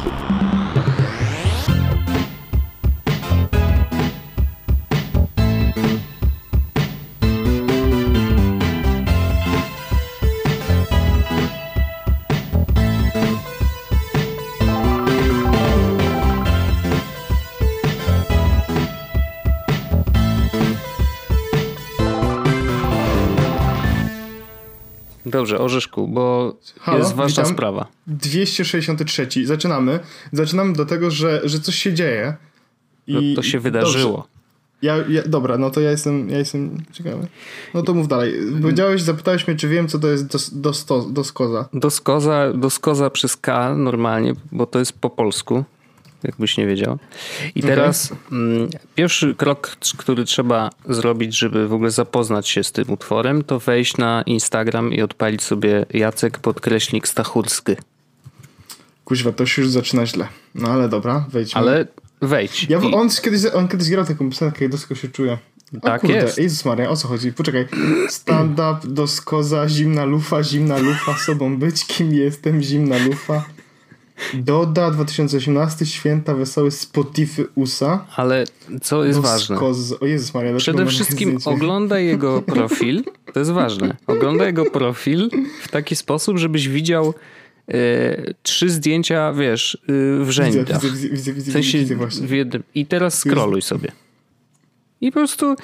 Thank you. Dobrze, Orzeszku, bo Halo, jest ważna witam. sprawa. 263. Zaczynamy. Zaczynamy do tego, że, że coś się dzieje. I to się wydarzyło. Ja, ja, dobra, no to ja jestem, ja jestem ciekawy. No to mów dalej. Powiedziałeś, zapytałeś mnie, czy wiem, co to jest dos, dos, doskoza. Doskoza, doskoza przez K normalnie, bo to jest po polsku jakbyś nie wiedział. I okay. teraz mm, pierwszy krok, który trzeba zrobić, żeby w ogóle zapoznać się z tym utworem, to wejść na Instagram i odpalić sobie Jacek podkreśnik Stachurski. Kuźwa, to się już zaczyna źle. No ale dobra, wejdźmy. Ale wejdź. Ja, I... on, kiedyś, on kiedyś grał taką piosenkę i dosko się czuje. O, tak kurde, jest. Jezus Maria, o co chodzi? Poczekaj. Stand up, doskoza, zimna lufa, zimna lufa, sobą być, kim jestem, zimna lufa. Doda 2018 święta wesoły Spotify USA. Ale co jest ważne? O Jezus Maria, Przede wszystkim oglądaj jego profil. To jest ważne. Oglądaj jego profil w taki sposób, żebyś widział e, trzy zdjęcia, wiesz, e, w rzędach. Widzę, widzę, widzę, widzę, w sensie widzę. W jednym. I teraz scrolluj sobie. I po prostu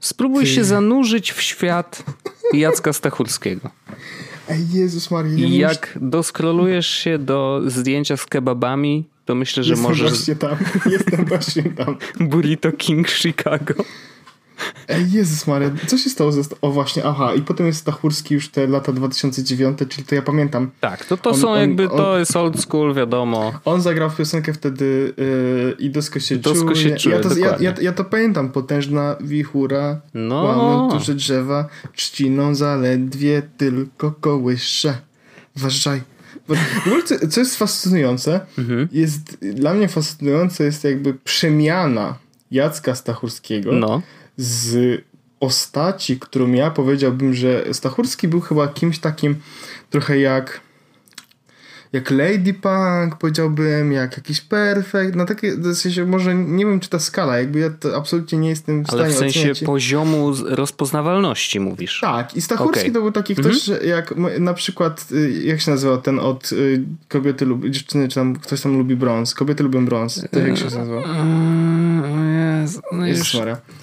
spróbuj Ty. się zanurzyć w świat Jacka Stachurskiego. Ej, Jezus Maria. I jak doskrolujesz się do zdjęcia z kebabami, to myślę, że Jestem możesz... Jestem właśnie tam. Jestem właśnie tam. Burrito King Chicago. Ej, Jezus Maria, co się stało ze... O właśnie, aha, i potem jest Stachurski już te lata 2009, czyli to ja pamiętam. Tak, to to on, są jakby, on, to jest old school, wiadomo. On zagrał w piosenkę wtedy yy, i Dosko się Dosko. Się czuje ja, to, ja, ja, ja, to pamiętam, potężna wichura, no. łamy duże drzewa, trzciną zaledwie tylko kołysze. Uważaj. W co jest fascynujące, mhm. jest dla mnie fascynujące jest jakby przemiana Jacka Stachurskiego no z postaci, którą ja powiedziałbym, że Stachurski był chyba kimś takim trochę jak jak Lady Punk, powiedziałbym, jak jakiś Perfect, no takie, w sensie może nie wiem, czy ta skala, jakby ja to absolutnie nie jestem w stanie Ale w sensie oceniać. poziomu rozpoznawalności mówisz. Tak, i Stachurski okay. to był taki ktoś, mhm. jak na przykład, y, jak się nazywa ten od y, kobiety lubi, dziewczyny, czy tam ktoś tam lubi brąz, kobiety lubią brąz, to jak się nazywa? Yy, Jezu, no już,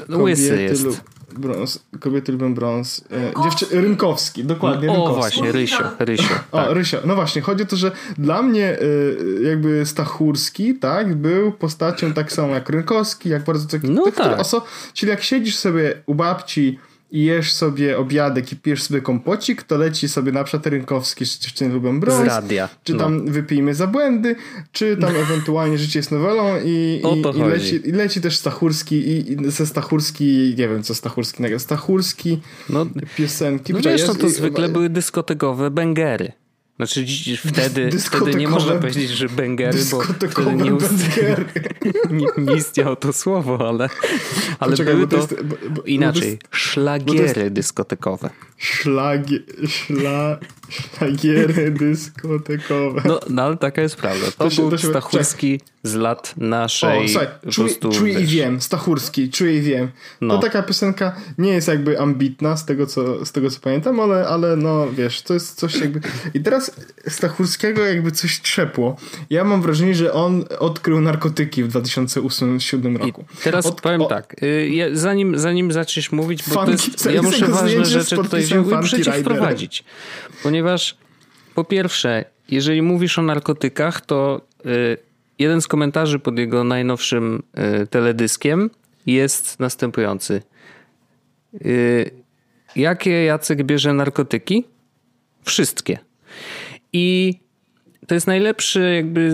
Łysy jest. Lub, brąz, kobiety lubią brąz. E, dziewczy... Rynkowski, dokładnie. No, Rynkowski. O właśnie, Rysio. Rysio tak. O, Rysio. No właśnie, chodzi o to, że dla mnie y, jakby Stachurski, tak, był postacią tak samo jak Rynkowski, jak bardzo no tak. oso... Czyli jak siedzisz sobie u babci i jesz sobie obiadek i pijesz sobie kompocik, to leci sobie na przykład Rynkowski, czy dziewczyny lubią brąz. Radia. Czy tam no. wypijmy za błędy, czy tam ewentualnie życie jest nowelą i, i, i, leci, i leci też Stachurski i, i ze Stachurski, nie wiem co Stachurski, Stachurski, no, piosenki. No wiesz, no to zwykle były dyskotekowe bęgery. Znaczy wtedy, wtedy nie można powiedzieć, że bęgery, bo wtedy nie, nie, nie istniało to słowo, ale, ale Poczekaj, były to, to jest, bo, bo, inaczej, jest, szlagiery jest, dyskotekowe. Szlagie, szla, szlagiery dyskotekowe. No, no ale taka jest prawda. To, to był się, Stachurski z lat naszej. O, słuchaj, czuj, czuję i wiem, Stachurski, czuję i wiem. No. To taka piosenka nie jest jakby ambitna z tego, co, z tego co pamiętam, ale, ale no wiesz, to jest coś jakby... I teraz Stachurskiego jakby coś trzepło. Ja mam wrażenie, że on odkrył narkotyki w 2008-2007 roku. I teraz Od, powiem o, tak, y, zanim, zanim zaczniesz mówić, bo funky, to jest, ja muszę ważne rzeczy tutaj muszę cię wprowadzić. Ponieważ po pierwsze, jeżeli mówisz o narkotykach, to y, jeden z komentarzy pod jego najnowszym y, teledyskiem jest następujący. Jakie Jacek bierze narkotyki? Wszystkie. I to jest najlepsze jakby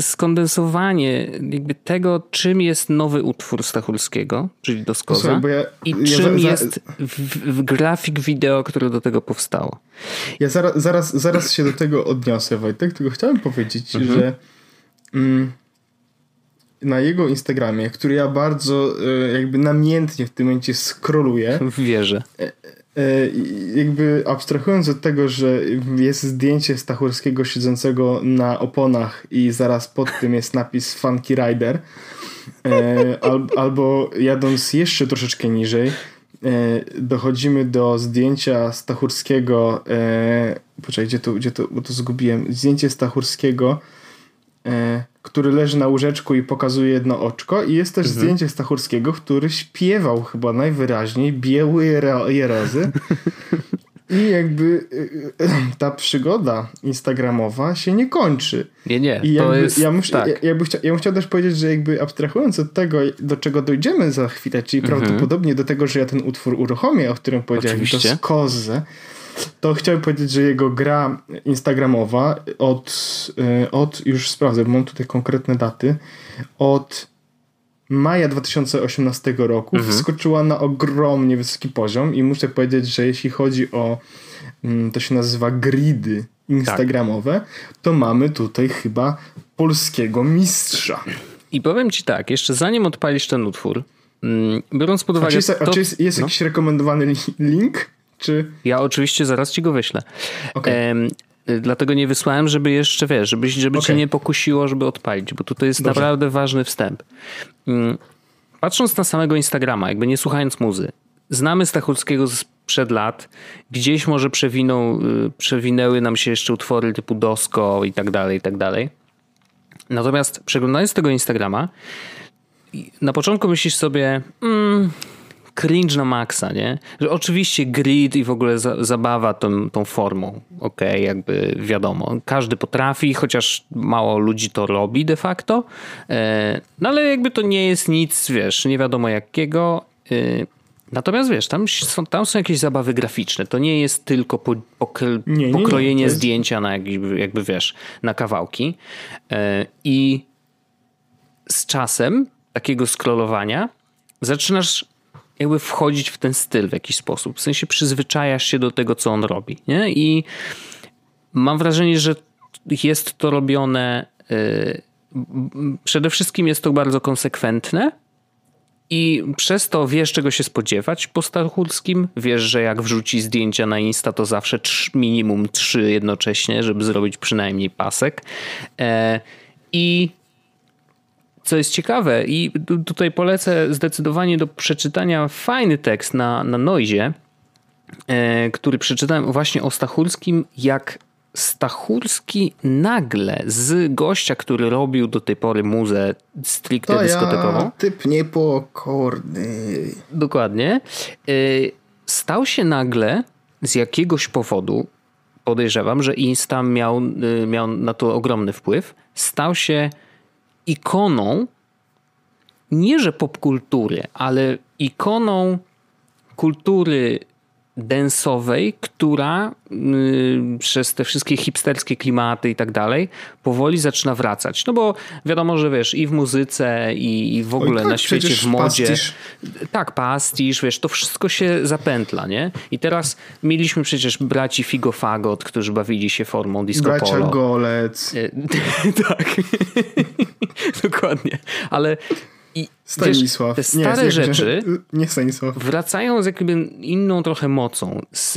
skondensowanie jakby tego, czym jest nowy utwór Stachulskiego, czyli Doskoza ja, i ja czym za, jest w, w grafik wideo, które do tego powstało. Ja zaraz, zaraz, zaraz się do tego odniosę, Wojtek, tylko chciałem powiedzieć, mhm. że mm, na jego Instagramie, który ja bardzo y, jakby namiętnie w tym momencie scrolluję. Wierzę. E, jakby abstrahując od tego, że jest zdjęcie Stachurskiego siedzącego na oponach i zaraz pod tym jest napis Funky Rider, albo jadąc jeszcze troszeczkę niżej, dochodzimy do zdjęcia Stachurskiego. Poczekaj, gdzie to, gdzie to, bo to zgubiłem. Zdjęcie Stachurskiego E, który leży na łóżeczku i pokazuje jedno oczko i jest też mhm. zdjęcie Stachurskiego, który śpiewał chyba najwyraźniej Bieły Jerozy i jakby e, e, ta przygoda instagramowa się nie kończy. Nie, nie, I jakby, to jest, ja, muszę, tak. ja, ja, bym chciał, ja bym chciał też powiedzieć, że jakby abstrahując od tego, do czego dojdziemy za chwilę, czyli mhm. prawdopodobnie do tego, że ja ten utwór uruchomię, o którym powiedziałem, Oczywiście. to skozę, to chciałbym powiedzieć, że jego gra instagramowa od, e, od już sprawdzę, bo mam tutaj konkretne daty, od maja 2018 roku mhm. wskoczyła na ogromnie wysoki poziom i muszę powiedzieć, że jeśli chodzi o mm, to się nazywa gridy instagramowe, tak. to mamy tutaj chyba polskiego mistrza. I powiem ci tak, jeszcze zanim odpalisz ten utwór, mm, biorąc pod uwagę... A czy jest, to, czy jest, jest no? jakiś rekomendowany link? Czy... Ja oczywiście zaraz ci go wyślę. Okay. Ehm, dlatego nie wysłałem, żeby jeszcze, wiesz, żeby, żeby okay. cię nie pokusiło, żeby odpalić, bo to jest Dobrze. naprawdę ważny wstęp. Mm, patrząc na samego Instagrama, jakby nie słuchając muzy, znamy Stachurskiego sprzed lat, gdzieś może y, przewinęły nam się jeszcze utwory typu Dosko i tak dalej, i tak dalej. Natomiast przeglądając tego Instagrama, na początku myślisz sobie, mm, cringe na maksa, nie? Że oczywiście grid i w ogóle za, zabawa tą, tą formą, okej, okay, jakby wiadomo. Każdy potrafi, chociaż mało ludzi to robi de facto, e, no ale jakby to nie jest nic, wiesz, nie wiadomo jakiego. E, natomiast wiesz, tam są, tam są jakieś zabawy graficzne. To nie jest tylko po, nie, pokrojenie nie, nie. Jest... zdjęcia na jakby, jakby wiesz, na kawałki. E, I z czasem takiego scrollowania zaczynasz jakby wchodzić w ten styl w jakiś sposób. W sensie przyzwyczajasz się do tego, co on robi. Nie? I mam wrażenie, że jest to robione. Yy, przede wszystkim jest to bardzo konsekwentne. I przez to wiesz, czego się spodziewać po Starchulskim. Wiesz, że jak wrzuci zdjęcia na Insta, to zawsze minimum trzy jednocześnie, żeby zrobić przynajmniej pasek. E, I co jest ciekawe i tutaj polecę zdecydowanie do przeczytania fajny tekst na, na Noizie, e, który przeczytałem właśnie o Stachulskim, jak Stachurski nagle z gościa, który robił do tej pory muzę stricte to dyskotekową. Ja, typ niepokorny. Dokładnie. E, stał się nagle z jakiegoś powodu, podejrzewam, że Insta miał, e, miał na to ogromny wpływ, stał się ikoną nie że popkultury, ale ikoną kultury densowej, która yy, przez te wszystkie hipsterskie klimaty i tak dalej powoli zaczyna wracać. No bo wiadomo, że wiesz, i w muzyce, i, i w ogóle tak, na świecie, w modzie. Pastisz. Tak, pastisz, wiesz, to wszystko się zapętla, nie? I teraz mieliśmy przecież braci Figo Fagot, którzy bawili się formą disco Bracia polo. Golec. tak. Dokładnie. Ale i Stanisław. Wiesz, te stare nie, rzeczy nie Stanisław. wracają z jakby inną trochę mocą. Z,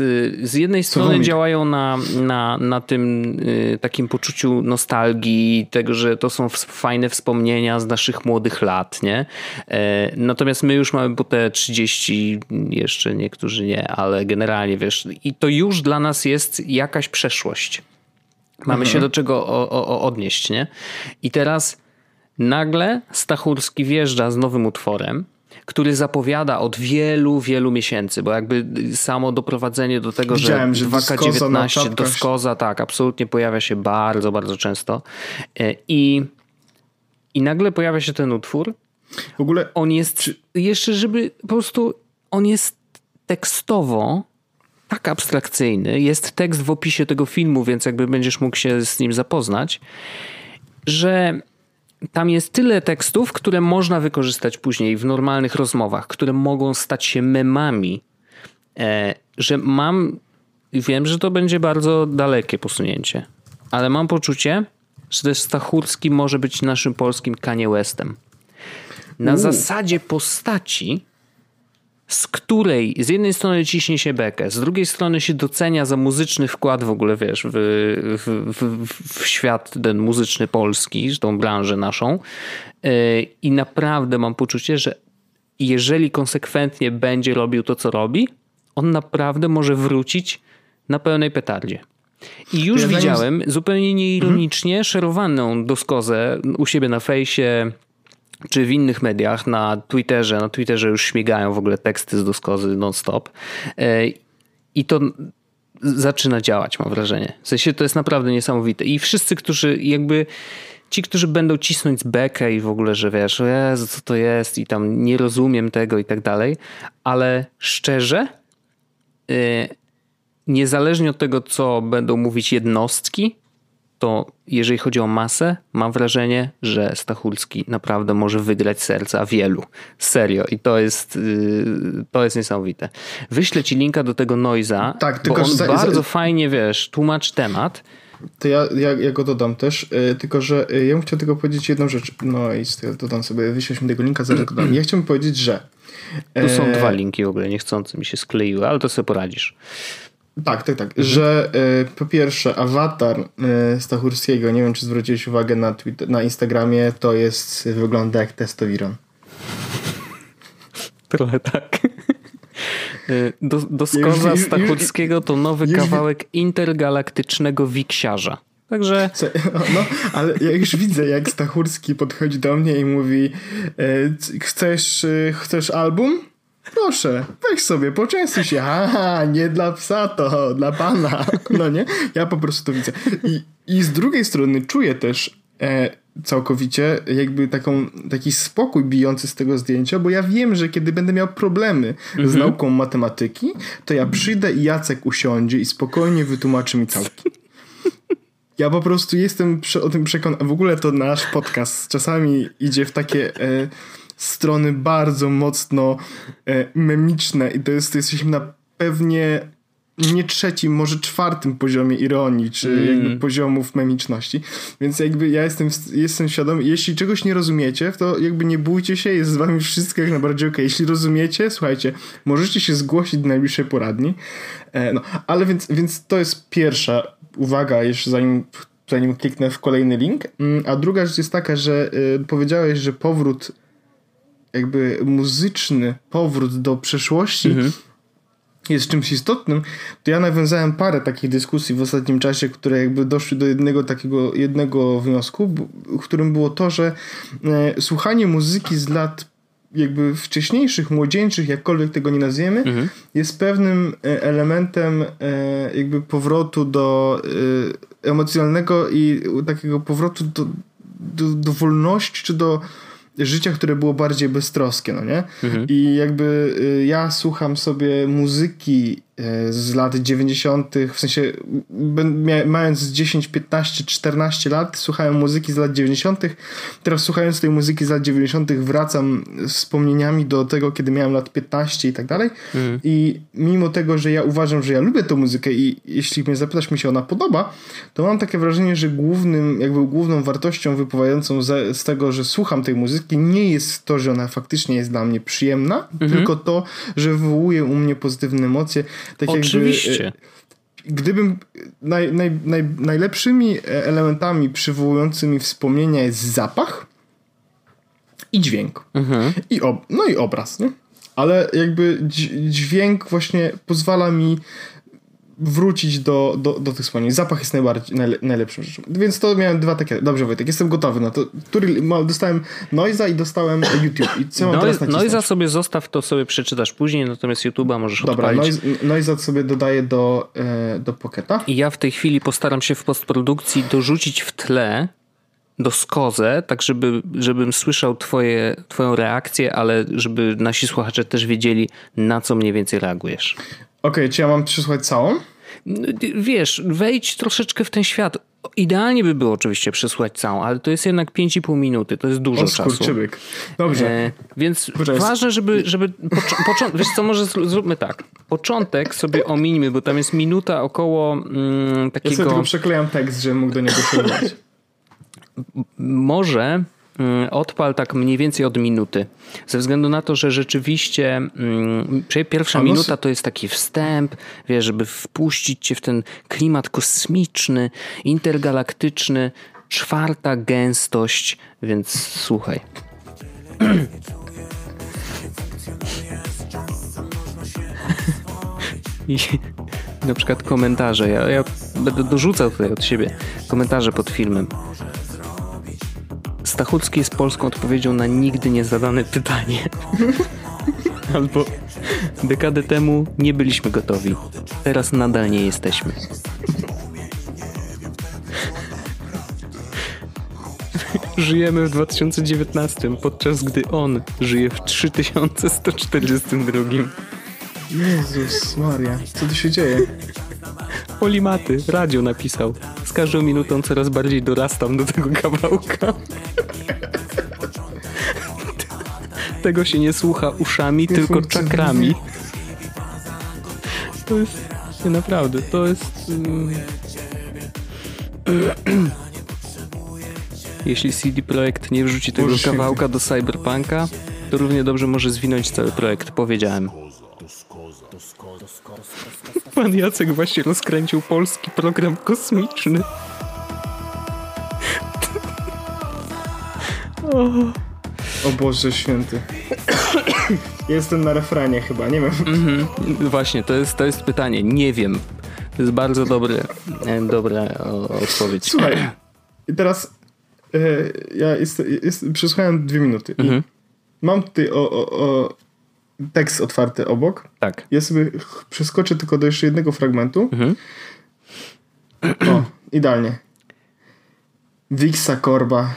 z jednej strony działają na, na, na tym y, takim poczuciu nostalgii, tego, że to są fajne wspomnienia z naszych młodych lat, nie? E, natomiast my już mamy po te 30, jeszcze niektórzy nie, ale generalnie wiesz, i to już dla nas jest jakaś przeszłość. Mamy mhm. się do czego o, o, odnieść, nie? I teraz Nagle Stachurski wjeżdża z nowym utworem, który zapowiada od wielu, wielu miesięcy, bo jakby samo doprowadzenie do tego, Widziałem, że 2K19 do Skoza, tak, absolutnie pojawia się bardzo, bardzo często. E, I, i nagle pojawia się ten utwór. W ogóle on jest czy... jeszcze, żeby po prostu on jest tekstowo tak abstrakcyjny. Jest tekst w opisie tego filmu, więc jakby będziesz mógł się z nim zapoznać, że tam jest tyle tekstów, które można wykorzystać później w normalnych rozmowach, które mogą stać się memami, e, że mam, wiem, że to będzie bardzo dalekie posunięcie, ale mam poczucie, że też Stachurski może być naszym polskim Kanye Westem. Na U. zasadzie postaci z której z jednej strony ciśnie się bekę, z drugiej strony się docenia za muzyczny wkład w ogóle, wiesz, w, w, w, w świat ten muzyczny polski, tą branżę naszą. E, I naprawdę mam poczucie, że jeżeli konsekwentnie będzie robił to, co robi, on naprawdę może wrócić na pełnej petardzie. I już ja widziałem zupełnie nieironicznie mhm. szerowaną doskozę u siebie na fejsie czy w innych mediach, na Twitterze. Na Twitterze już śmigają w ogóle teksty z doskozy non-stop. E, I to zaczyna działać, mam wrażenie. W sensie to jest naprawdę niesamowite. I wszyscy, którzy jakby ci, którzy będą cisnąć bekę i w ogóle, że wiesz, Jezu, co to jest i tam nie rozumiem tego i tak dalej, ale szczerze, e, niezależnie od tego, co będą mówić jednostki, to jeżeli chodzi o masę, mam wrażenie, że Stachulski naprawdę może wygrać serca wielu. Serio. I to jest, yy, to jest niesamowite. Wyślę ci linka do tego Noiza, tak, tylko, bo on za, bardzo za... fajnie, wiesz, tłumacz temat. To ja, ja, ja go dodam też, yy, tylko że yy, ja bym chciał tylko powiedzieć jedną rzecz. No i ja dodam sobie, wyślesz mi tego linka, zaraz go dodam. Ja chciałbym powiedzieć, że... Tu są dwa linki w ogóle niechcący mi się skleiły, ale to sobie poradzisz. Tak, tak, tak. Mhm. Że y, po pierwsze, awatar y, Stachurskiego, nie wiem czy zwróciłeś uwagę na, Twitter, na Instagramie, to jest, wygląda jak testowiron. Trochę tak. Do, do Skoza Stachurskiego to nowy kawałek intergalaktycznego wiksiarza. Także. No, ale ja już widzę, jak Stachurski podchodzi do mnie i mówi: Chcesz, chcesz album? Proszę, weź sobie, poczęstuj się. Aha, nie dla psa to, dla pana. No nie? Ja po prostu to widzę. I, i z drugiej strony czuję też e, całkowicie jakby taką, taki spokój bijący z tego zdjęcia, bo ja wiem, że kiedy będę miał problemy mhm. z nauką matematyki, to ja przyjdę i Jacek usiądzie i spokojnie wytłumaczy mi całki. Ja po prostu jestem o tym przekonany. W ogóle to nasz podcast czasami idzie w takie... E, strony bardzo mocno e, memiczne i to jest, to jesteśmy na pewnie nie trzecim, może czwartym poziomie ironii, czy mm. jakby poziomów memiczności. Więc jakby ja jestem, jestem świadomy, jeśli czegoś nie rozumiecie, to jakby nie bójcie się, jest z wami wszystko jak najbardziej okej. Okay. Jeśli rozumiecie, słuchajcie, możecie się zgłosić do najbliższej poradni. E, no, ale więc, więc to jest pierwsza uwaga, jeszcze zanim zanim kliknę w kolejny link. Mm, a druga rzecz jest taka, że y, powiedziałeś, że powrót jakby muzyczny powrót do przeszłości mhm. jest czymś istotnym, to ja nawiązałem parę takich dyskusji w ostatnim czasie, które jakby doszły do jednego takiego jednego wniosku, którym było to, że e, słuchanie muzyki z lat jakby wcześniejszych, młodzieńczych, jakkolwiek tego nie nazwiemy, mhm. jest pewnym e, elementem e, jakby powrotu do e, emocjonalnego i takiego powrotu do, do, do wolności, czy do życia, które było bardziej beztroskie, no nie? Mhm. I jakby y, ja słucham sobie muzyki z lat 90., w sensie mając 10, 15, 14 lat, słuchałem muzyki z lat 90. Teraz słuchając tej muzyki z lat 90., wracam wspomnieniami do tego, kiedy miałem lat 15 i tak dalej. Mhm. I mimo tego, że ja uważam, że ja lubię tę muzykę i jeśli mnie zapytasz, mi się ona podoba, to mam takie wrażenie, że głównym, jakby główną wartością wypływającą z, z tego, że słucham tej muzyki, nie jest to, że ona faktycznie jest dla mnie przyjemna, mhm. tylko to, że wywołuje u mnie pozytywne emocje tak Oczywiście. Jakby, gdybym naj, naj, naj, najlepszymi elementami przywołującymi wspomnienia jest zapach i dźwięk. Mhm. I ob, no i obraz, nie? Ale jakby dźwięk właśnie pozwala mi wrócić do, do, do tych wspomnień. Zapach jest najbardziej, najle, najlepszą rzeczą. Więc to miałem dwa takie. Dobrze, Wojtek, jestem gotowy na to. Który, dostałem Noiza i dostałem YouTube. I co mam Noise, teraz nacisnąć? Noiza sobie zostaw, to sobie przeczytasz później, natomiast YouTube'a możesz Dobra, odpalić. Dobra, Noiza sobie dodaję do, e, do Pocketa. I ja w tej chwili postaram się w postprodukcji dorzucić w tle do skozę, tak żeby, żebym słyszał twoje, twoją reakcję, ale żeby nasi słuchacze też wiedzieli, na co mniej więcej reagujesz. Okej, okay, czy ja mam przysłuchać całą? Wiesz, wejdź troszeczkę w ten świat. Idealnie by było oczywiście przesłuchać całą, ale to jest jednak 5,5 minuty, to jest dużo o, czasu. Dobrze. E, więc ważne, żeby, żeby wiesz co, może zróbmy tak. Początek sobie ominimy, bo tam jest minuta około mm, takiego... Ja sobie tylko przeklejam tekst, żebym mógł do niego sięgnąć. Może mm, odpal tak mniej więcej od minuty. Ze względu na to, że rzeczywiście mm, pierwsza minuta to jest taki wstęp, wiesz, żeby wpuścić cię w ten klimat kosmiczny, intergalaktyczny, czwarta gęstość, więc słuchaj. I na przykład komentarze. Ja, ja będę dorzucał tutaj od siebie komentarze pod filmem. Stachucki jest polską odpowiedzią na nigdy nie zadane pytanie. Albo dekadę temu nie byliśmy gotowi. Teraz nadal nie jesteśmy. Żyjemy w 2019, podczas gdy on żyje w 3142. Jezus Maria, co tu się dzieje? Polimaty, radio napisał. Z każdą minutą coraz bardziej dorastam do tego kawałka. Tego się nie słucha uszami, nie tylko czakrami. To jest naprawdę, to jest. Um... Jeśli CD Projekt nie wrzuci tego kawałka do Cyberpunka, to równie dobrze może zwinąć cały projekt, powiedziałem. Pan Jacek właśnie rozkręcił polski program kosmiczny. O, o Boże święty. Jestem na refrenie chyba, nie wiem. Mhm. Właśnie, to jest, to jest pytanie. Nie wiem. To jest bardzo dobre, dobra odpowiedź. Słuchaj, i teraz e, ja jest, jest, przesłuchałem dwie minuty. Mhm. Mam tutaj o, o, o tekst otwarty obok. Tak. Ja sobie przeskoczę tylko do jeszcze jednego fragmentu. Mhm. O, idealnie. Wiksa korba.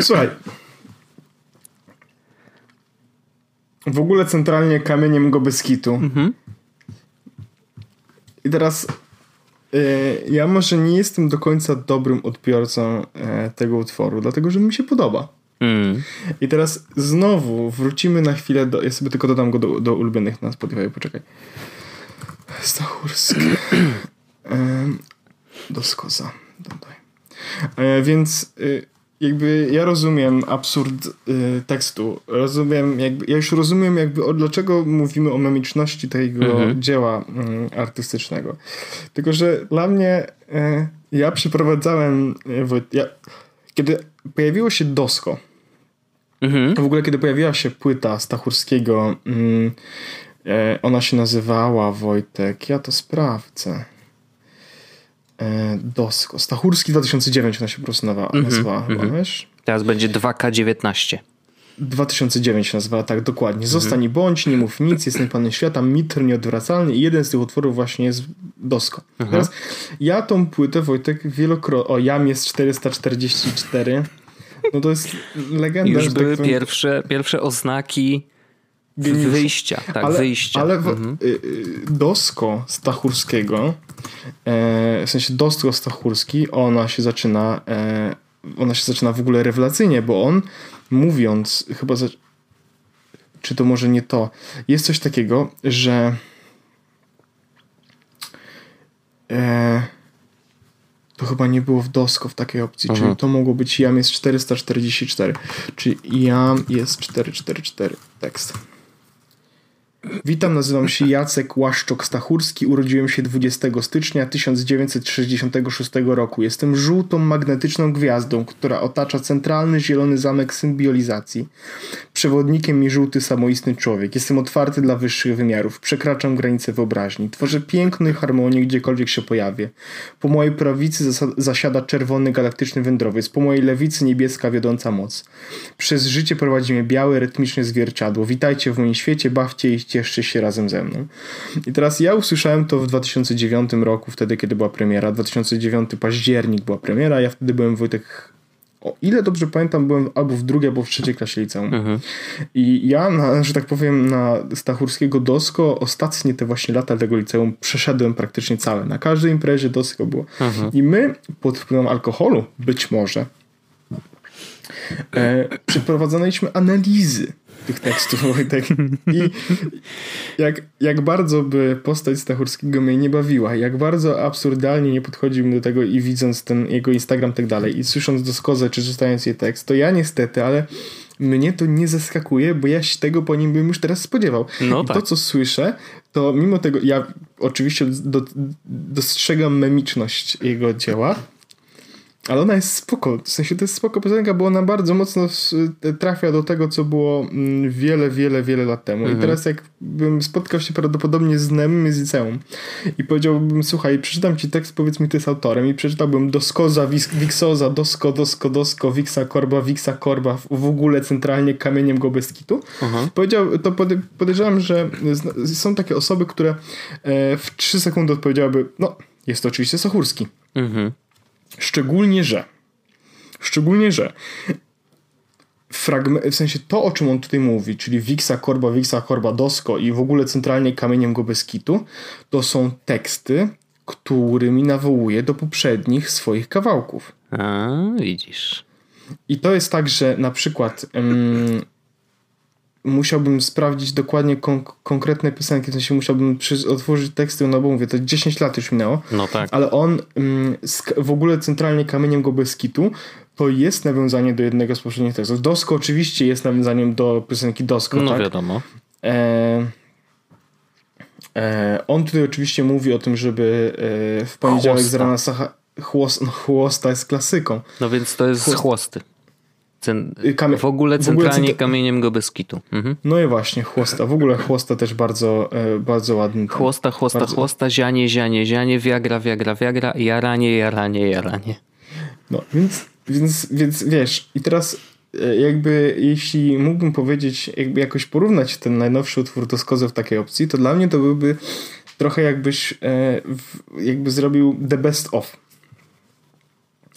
Słuchaj. W ogóle centralnie kamieniem go Beskitu. Mhm. I teraz ja może nie jestem do końca dobrym odbiorcą e, tego utworu, dlatego że mi się podoba. Mm. I teraz znowu wrócimy na chwilę do. Ja sobie tylko dodam go do, do ulubionych na Spotify, poczekaj. Stachurski. do skoza. Dodaj. E, więc y, jakby ja rozumiem absurd y, tekstu. Rozumiem, jakby, ja już rozumiem jakby o, dlaczego mówimy o memiczności tego mhm. dzieła y, artystycznego. Tylko, że dla mnie y, ja przeprowadzałem y, ja, kiedy pojawiło się Dosko mhm. w ogóle kiedy pojawiła się płyta Stachurskiego y, ona się nazywała Wojtek, ja to sprawdzę. E, Dosko. Stachurski 2009 ona się po prostu nazywa, mm -hmm, nazywała, mm -hmm. wiesz? Teraz będzie 2K19. 2009 się nazywała, tak dokładnie. Zostań mm -hmm. bądź, nie mów nic, jestem panem świata, mitr nieodwracalny i jeden z tych utworów właśnie jest Dosko. Mhm. Teraz ja tą płytę, Wojtek, wielokrotnie... O, Jam jest 444. No to jest legenda. Już tak były tak pierwsze, pierwsze oznaki Geniuszu. Wyjścia, tak, ale, wyjścia. Ale w, mhm. y, y, Dosko Stachurskiego, e, w sensie Dosko Stachurski, ona się zaczyna, e, ona się zaczyna w ogóle rewelacyjnie, bo on mówiąc, chyba, za, czy to może nie to, jest coś takiego, że e, to chyba nie było w Dosko w takiej opcji, mhm. czyli to mogło być jam jest 444, czyli jam jest 444 tekst. Witam, nazywam się Jacek Łaszczok-Stachurski, urodziłem się 20 stycznia 1966 roku. Jestem żółtą magnetyczną gwiazdą, która otacza centralny zielony zamek symbiolizacji. Przewodnikiem mi żółty samoistny człowiek. Jestem otwarty dla wyższych wymiarów, przekraczam granice wyobraźni. Tworzę piękną harmonię gdziekolwiek się pojawię. Po mojej prawicy zasiada czerwony galaktyczny wędrowiec, po mojej lewicy niebieska wiodąca moc. Przez życie prowadzi mnie białe, rytmiczne zwierciadło. Witajcie w moim świecie, bawcie i cieszcie się razem ze mną. I teraz ja usłyszałem to w 2009 roku, wtedy kiedy była premiera. 2009 październik była premiera, ja wtedy byłem Wojtek o ile dobrze pamiętam, byłem albo w drugiej, albo w trzeciej klasie liceum. Mhm. I ja, na, że tak powiem, na Stachurskiego Dosko ostatnie te właśnie lata tego liceum przeszedłem praktycznie całe. Na każdej imprezie Dosko było. Mhm. I my pod wpływem alkoholu, być może, e, przeprowadzaliśmy analizy tych tekstów, Wojtek. I jak, jak bardzo by postać Stachurskiego mnie nie bawiła, jak bardzo absurdalnie nie podchodził do tego i widząc ten jego Instagram i tak dalej i słysząc doskozę czy czytając jej tekst, to ja niestety, ale mnie to nie zaskakuje, bo ja się tego po nim bym już teraz spodziewał. No I tak. to, co słyszę, to mimo tego, ja oczywiście do, dostrzegam memiczność jego dzieła, ale ona jest spoko, w sensie to jest spoko piosenka, bo ona bardzo mocno trafia do tego, co było mm, wiele, wiele, wiele lat temu. Mhm. I teraz jakbym spotkał się prawdopodobnie z Nemem z liceum i powiedziałbym, słuchaj, przeczytam ci tekst, powiedz mi, ty jest autorem i przeczytałbym Doskoza, Wiksoza, Dosko, Dosko, Dosko, Wiksa, Korba, Wiksa, Korba, w ogóle centralnie kamieniem go bez kitu. Mhm. Powiedział, to podejrzewam, że są takie osoby, które e, w trzy sekundy odpowiedziałyby, no, jest to oczywiście Sochurski. Mhm. Szczególnie, że szczególnie, że fragment, w sensie to, o czym on tutaj mówi, czyli Wiksa Korba, Wiksa Korba Dosko i w ogóle centralnie kamieniem go bez kitu, to są teksty, którymi nawołuje do poprzednich swoich kawałków. A, widzisz. I to jest tak, że na przykład musiałbym sprawdzić dokładnie kon konkretne piosenki, w sensie musiałbym otworzyć teksty, no bo mówię, to 10 lat już minęło. No tak. Ale on mm, w ogóle centralnie kamieniem go bez kitu to jest nawiązanie do jednego z poprzednich tekstów. Dosko oczywiście jest nawiązaniem do piosenki Dosko, No tak? wiadomo. E, e, on tutaj oczywiście mówi o tym, żeby e, w poniedziałek chłosta. z rana sacha... Chłost, no, chłosta jest klasyką. No więc to jest Chłost. chłosty. Cen... Y, Kamie... W ogóle centralnie w ogóle kamieniem go bez kitu. Mhm. No i właśnie, chłosta. W ogóle chłosta też bardzo, e, bardzo ładny. Chłosta, chłosta, bardzo... chłosta, zianie, zianie, zianie, wiagra, wiagra, wiagra, jaranie, jaranie, jaranie. No, więc, więc, więc wiesz, i teraz e, jakby jeśli mógłbym powiedzieć, jakby jakoś porównać ten najnowszy utwór do Skozy w takiej opcji, to dla mnie to byłby trochę jakbyś e, jakby zrobił the best of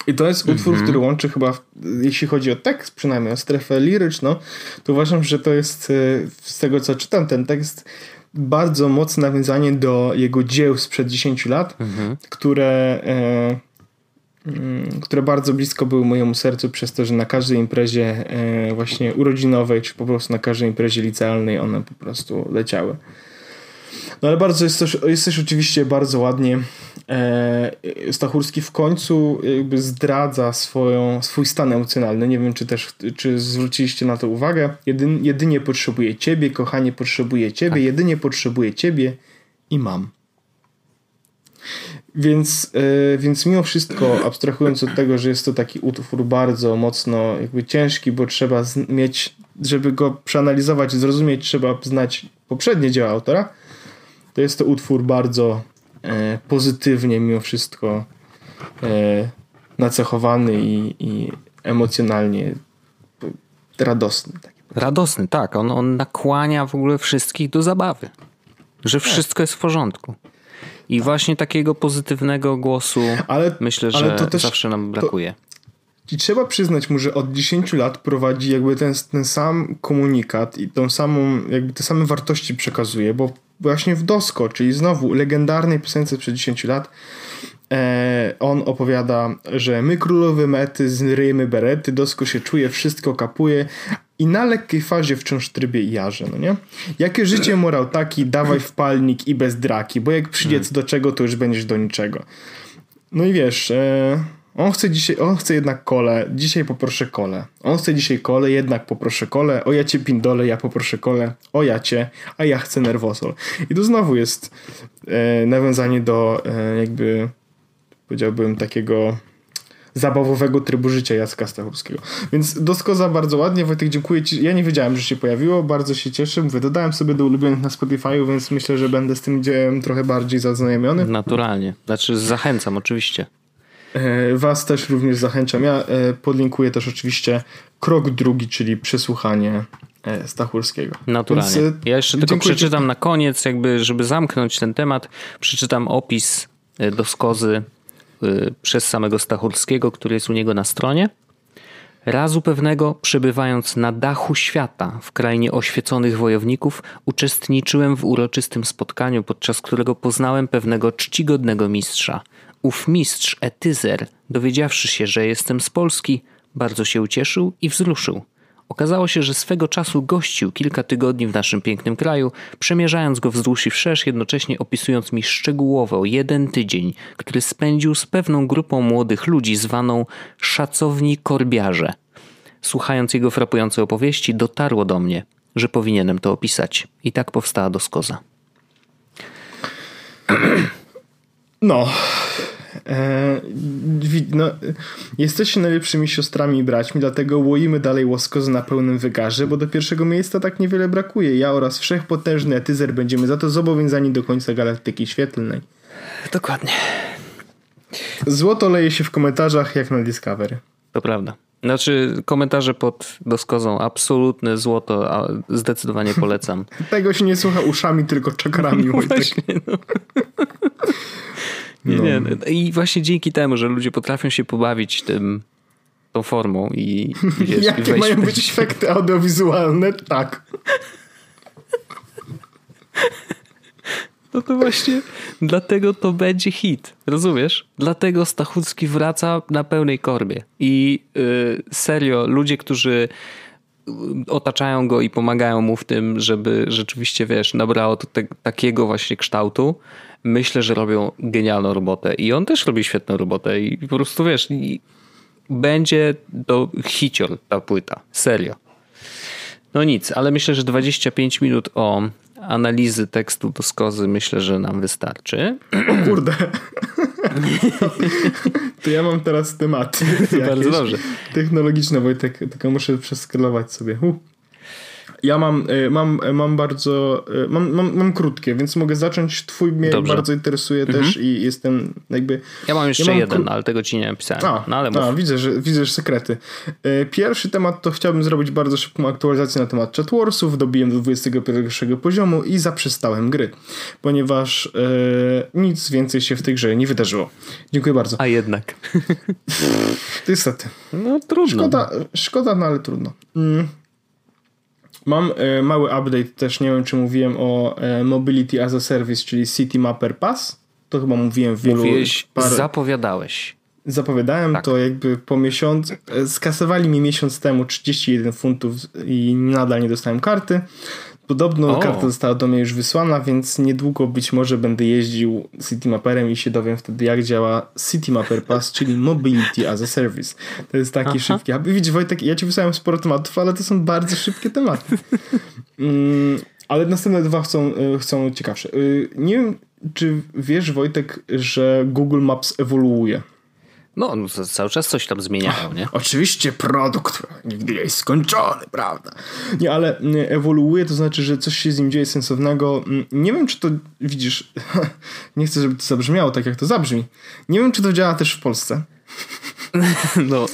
i to jest utwór, mm -hmm. który łączy chyba, jeśli chodzi o tekst, przynajmniej o strefę liryczną, to uważam, że to jest e, z tego co czytam ten tekst bardzo mocne nawiązanie do jego dzieł sprzed 10 lat, mm -hmm. które, e, mm, które bardzo blisko były mojemu sercu przez to, że na każdej imprezie e, właśnie urodzinowej, czy po prostu na każdej imprezie licealnej one po prostu leciały. No ale bardzo jest też, jest też oczywiście bardzo ładnie. E, Stachurski w końcu jakby zdradza swoją, swój stan emocjonalny. Nie wiem, czy też czy zwróciliście na to uwagę. Jedyn, jedynie potrzebuję ciebie, kochanie, potrzebuję ciebie, tak. jedynie potrzebuję ciebie i mam. Więc, e, więc mimo wszystko, abstrahując od tego, że jest to taki utwór bardzo mocno jakby ciężki, bo trzeba mieć, żeby go przeanalizować, zrozumieć, trzeba znać poprzednie dzieła autora, to jest to utwór bardzo e, pozytywnie mimo wszystko e, nacechowany i, i emocjonalnie radosny. Radosny, tak. On, on nakłania w ogóle wszystkich do zabawy. Że tak. wszystko jest w porządku. I tak. właśnie takiego pozytywnego głosu ale, myślę, że też, zawsze nam brakuje. To, I trzeba przyznać mu, że od 10 lat prowadzi jakby ten, ten sam komunikat i tą samą, jakby te same wartości przekazuje, bo właśnie w Dosko, czyli znowu legendarnej piosence przed 10 lat, e, on opowiada, że my królowy mety zryjemy berety, Dosko się czuje, wszystko kapuje i na lekkiej fazie wciąż trybie i jarze, no nie? Jakie życie morał taki, dawaj w palnik i bez draki, bo jak przyjdzie co do czego, to już będziesz do niczego. No i wiesz... E, on chce dzisiaj, on chce jednak kole, dzisiaj poproszę kole. On chce dzisiaj kole, jednak poproszę kole. O ja cię pindole, ja poproszę kole. O ja cię, a ja chcę nerwosol. I tu znowu jest e, nawiązanie do e, jakby powiedziałbym takiego zabawowego trybu życia Jacka Stachowskiego. Więc Doskoza bardzo ładnie. Wojtek, dziękuję Ci. Ja nie wiedziałem, że się pojawiło. Bardzo się cieszę. Mówię, dodałem sobie do ulubionych na Spotify'u, więc myślę, że będę z tym dziełem trochę bardziej zaznajomiony. Naturalnie. Znaczy zachęcam oczywiście. E, was też również zachęcam. Ja e, podlinkuję też oczywiście krok drugi, czyli przesłuchanie e, Stachurskiego. Naturalnie. Więc, ja jeszcze tylko przeczytam ci. na koniec, jakby, żeby zamknąć ten temat, przeczytam opis do skozy przez samego Stachurskiego, który jest u niego na stronie. Razu pewnego, przebywając na dachu świata w krainie oświeconych wojowników, uczestniczyłem w uroczystym spotkaniu, podczas którego poznałem pewnego czcigodnego mistrza – Ów mistrz Etyzer, dowiedziawszy się, że jestem z Polski, bardzo się ucieszył i wzruszył. Okazało się, że swego czasu gościł kilka tygodni w naszym pięknym kraju, przemierzając go wzdłuż i wszerz, jednocześnie opisując mi szczegółowo jeden tydzień, który spędził z pewną grupą młodych ludzi zwaną szacowni korbiarze. Słuchając jego frapującej opowieści, dotarło do mnie, że powinienem to opisać. I tak powstała doskoza. No, no, jesteście najlepszymi siostrami i braćmi, dlatego łoimy dalej łoskozy na pełnym wygarze, bo do pierwszego miejsca tak niewiele brakuje. Ja oraz wszechpotężny Etyzer będziemy za to zobowiązani do końca galaktyki świetlnej. Dokładnie. Złoto leje się w komentarzach jak na Discovery. To prawda. Znaczy, komentarze pod doskozą, absolutne złoto, a zdecydowanie polecam. Tego się nie słucha uszami, tylko czakrami. No właśnie, no. Nie, no. nie. I właśnie dzięki temu, że ludzie potrafią się pobawić tym, tą formą i wiesz, Jakie mają być efekty audiowizualne? Tak. No to właśnie dlatego to będzie hit. Rozumiesz? Dlatego Stachucki wraca na pełnej korbie. I yy, serio, ludzie, którzy otaczają go i pomagają mu w tym, żeby rzeczywiście, wiesz, nabrało to te, takiego właśnie kształtu, myślę, że robią genialną robotę i on też robi świetną robotę i po prostu wiesz, będzie to hicior ta płyta, serio. No nic, ale myślę, że 25 minut o analizy tekstu do skozy myślę, że nam wystarczy. O kurde. to ja mam teraz tematy. Bardzo dobrze. Technologiczne, Wojtek, tylko muszę przeskalować sobie. Uh. Ja mam, y, mam, y, mam bardzo, y, mam, mam, mam krótkie, więc mogę zacząć. Twój mnie Dobrze. bardzo interesuje mhm. też i jestem jakby... Ja mam jeszcze ja mam jeden, ale tego ci nie napisałem. A, no, ale a, widzę, że, widzę, że sekrety. Pierwszy temat to chciałbym zrobić bardzo szybką aktualizację na temat chatwarsów. Dobiłem do 21 poziomu i zaprzestałem gry, ponieważ e, nic więcej się w tej grze nie wydarzyło. Dziękuję bardzo. A jednak. Niestety. No trudno. Szkoda, szkoda no ale trudno. Mm. Mam e, mały update też, nie wiem czy mówiłem o e, Mobility as a Service, czyli City Mapper Pass. To chyba mówiłem w wielu... Mówiłeś, par... zapowiadałeś. Zapowiadałem tak. to jakby po miesiącu. E, skasowali mi miesiąc temu 31 funtów i nadal nie dostałem karty. Podobno o. karta została do mnie już wysłana, więc niedługo być może będę jeździł Citymapperem i się dowiem wtedy, jak działa Citymapper Pass, czyli Mobility as a Service. To jest taki Aha. szybki. Widzisz, Wojtek, ja ci wysłałem sporo tematów, ale to są bardzo szybkie tematy. mm, ale następne dwa chcą, e, chcą ciekawsze. E, nie wiem, czy wiesz, Wojtek, że Google Maps ewoluuje. No, cały czas coś tam zmieniają, nie? Oczywiście produkt nigdy nie jest skończony, prawda? Nie, ale mm, ewoluuje, to znaczy, że coś się z nim dzieje sensownego. Mm, nie wiem, czy to widzisz. nie chcę, żeby to zabrzmiało tak, jak to zabrzmi. Nie wiem, czy to działa też w Polsce. no.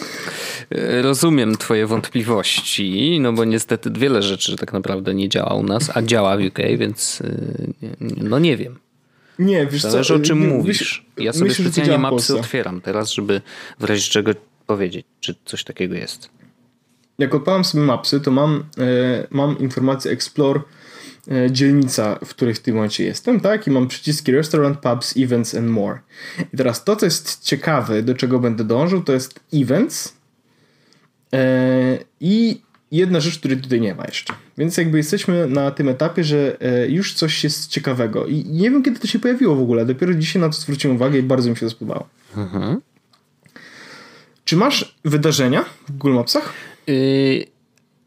Rozumiem Twoje wątpliwości, no bo niestety wiele rzeczy tak naprawdę nie działa u nas, a działa w UK, więc y, no nie wiem. Nie, wiesz Zależy co, o czym mówisz. Ja sobie myślę, specjalnie mapsy otwieram teraz, żeby w razie czego powiedzieć, czy coś takiego jest. Jak odpalam sobie mapsy, to mam, e, mam informację Explore e, dzielnica, w której w tym momencie jestem, tak? I mam przyciski Restaurant, Pubs, Events and More. I teraz to, co jest ciekawe, do czego będę dążył, to jest Events e, i jedna rzecz, której tutaj nie ma jeszcze. Więc jakby jesteśmy na tym etapie, że e, już coś jest ciekawego. I nie wiem, kiedy to się pojawiło w ogóle. Dopiero dzisiaj na to zwróciłem uwagę i bardzo mi się to spodobało. Mhm. Czy masz wydarzenia w Google Mapsach? Yy,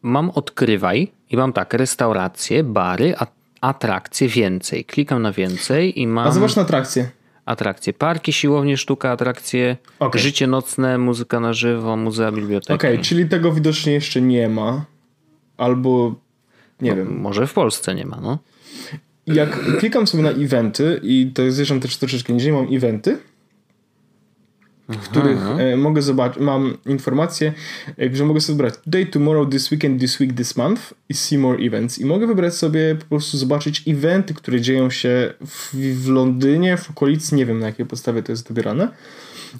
mam odkrywaj i mam tak, restauracje, bary, atrakcje, więcej. Klikam na więcej i mam... A zobacz na atrakcje. Atrakcje, parki, siłownie, sztuka, atrakcje, okay. życie nocne, muzyka na żywo, muzea, biblioteki. Okej, okay, czyli tego widocznie jeszcze nie ma. Albo nie no, wiem. Może w Polsce nie ma, no. Jak klikam sobie na eventy i to jest zresztą też troszeczkę niżej, mam eventy, w których e, mogę zobaczyć, mam informacje, e, że mogę sobie wybrać today, tomorrow, this weekend, this week, this month i see more events. I mogę wybrać sobie po prostu zobaczyć eventy, które dzieją się w, w Londynie, w okolicy, nie wiem na jakiej podstawie to jest dobierane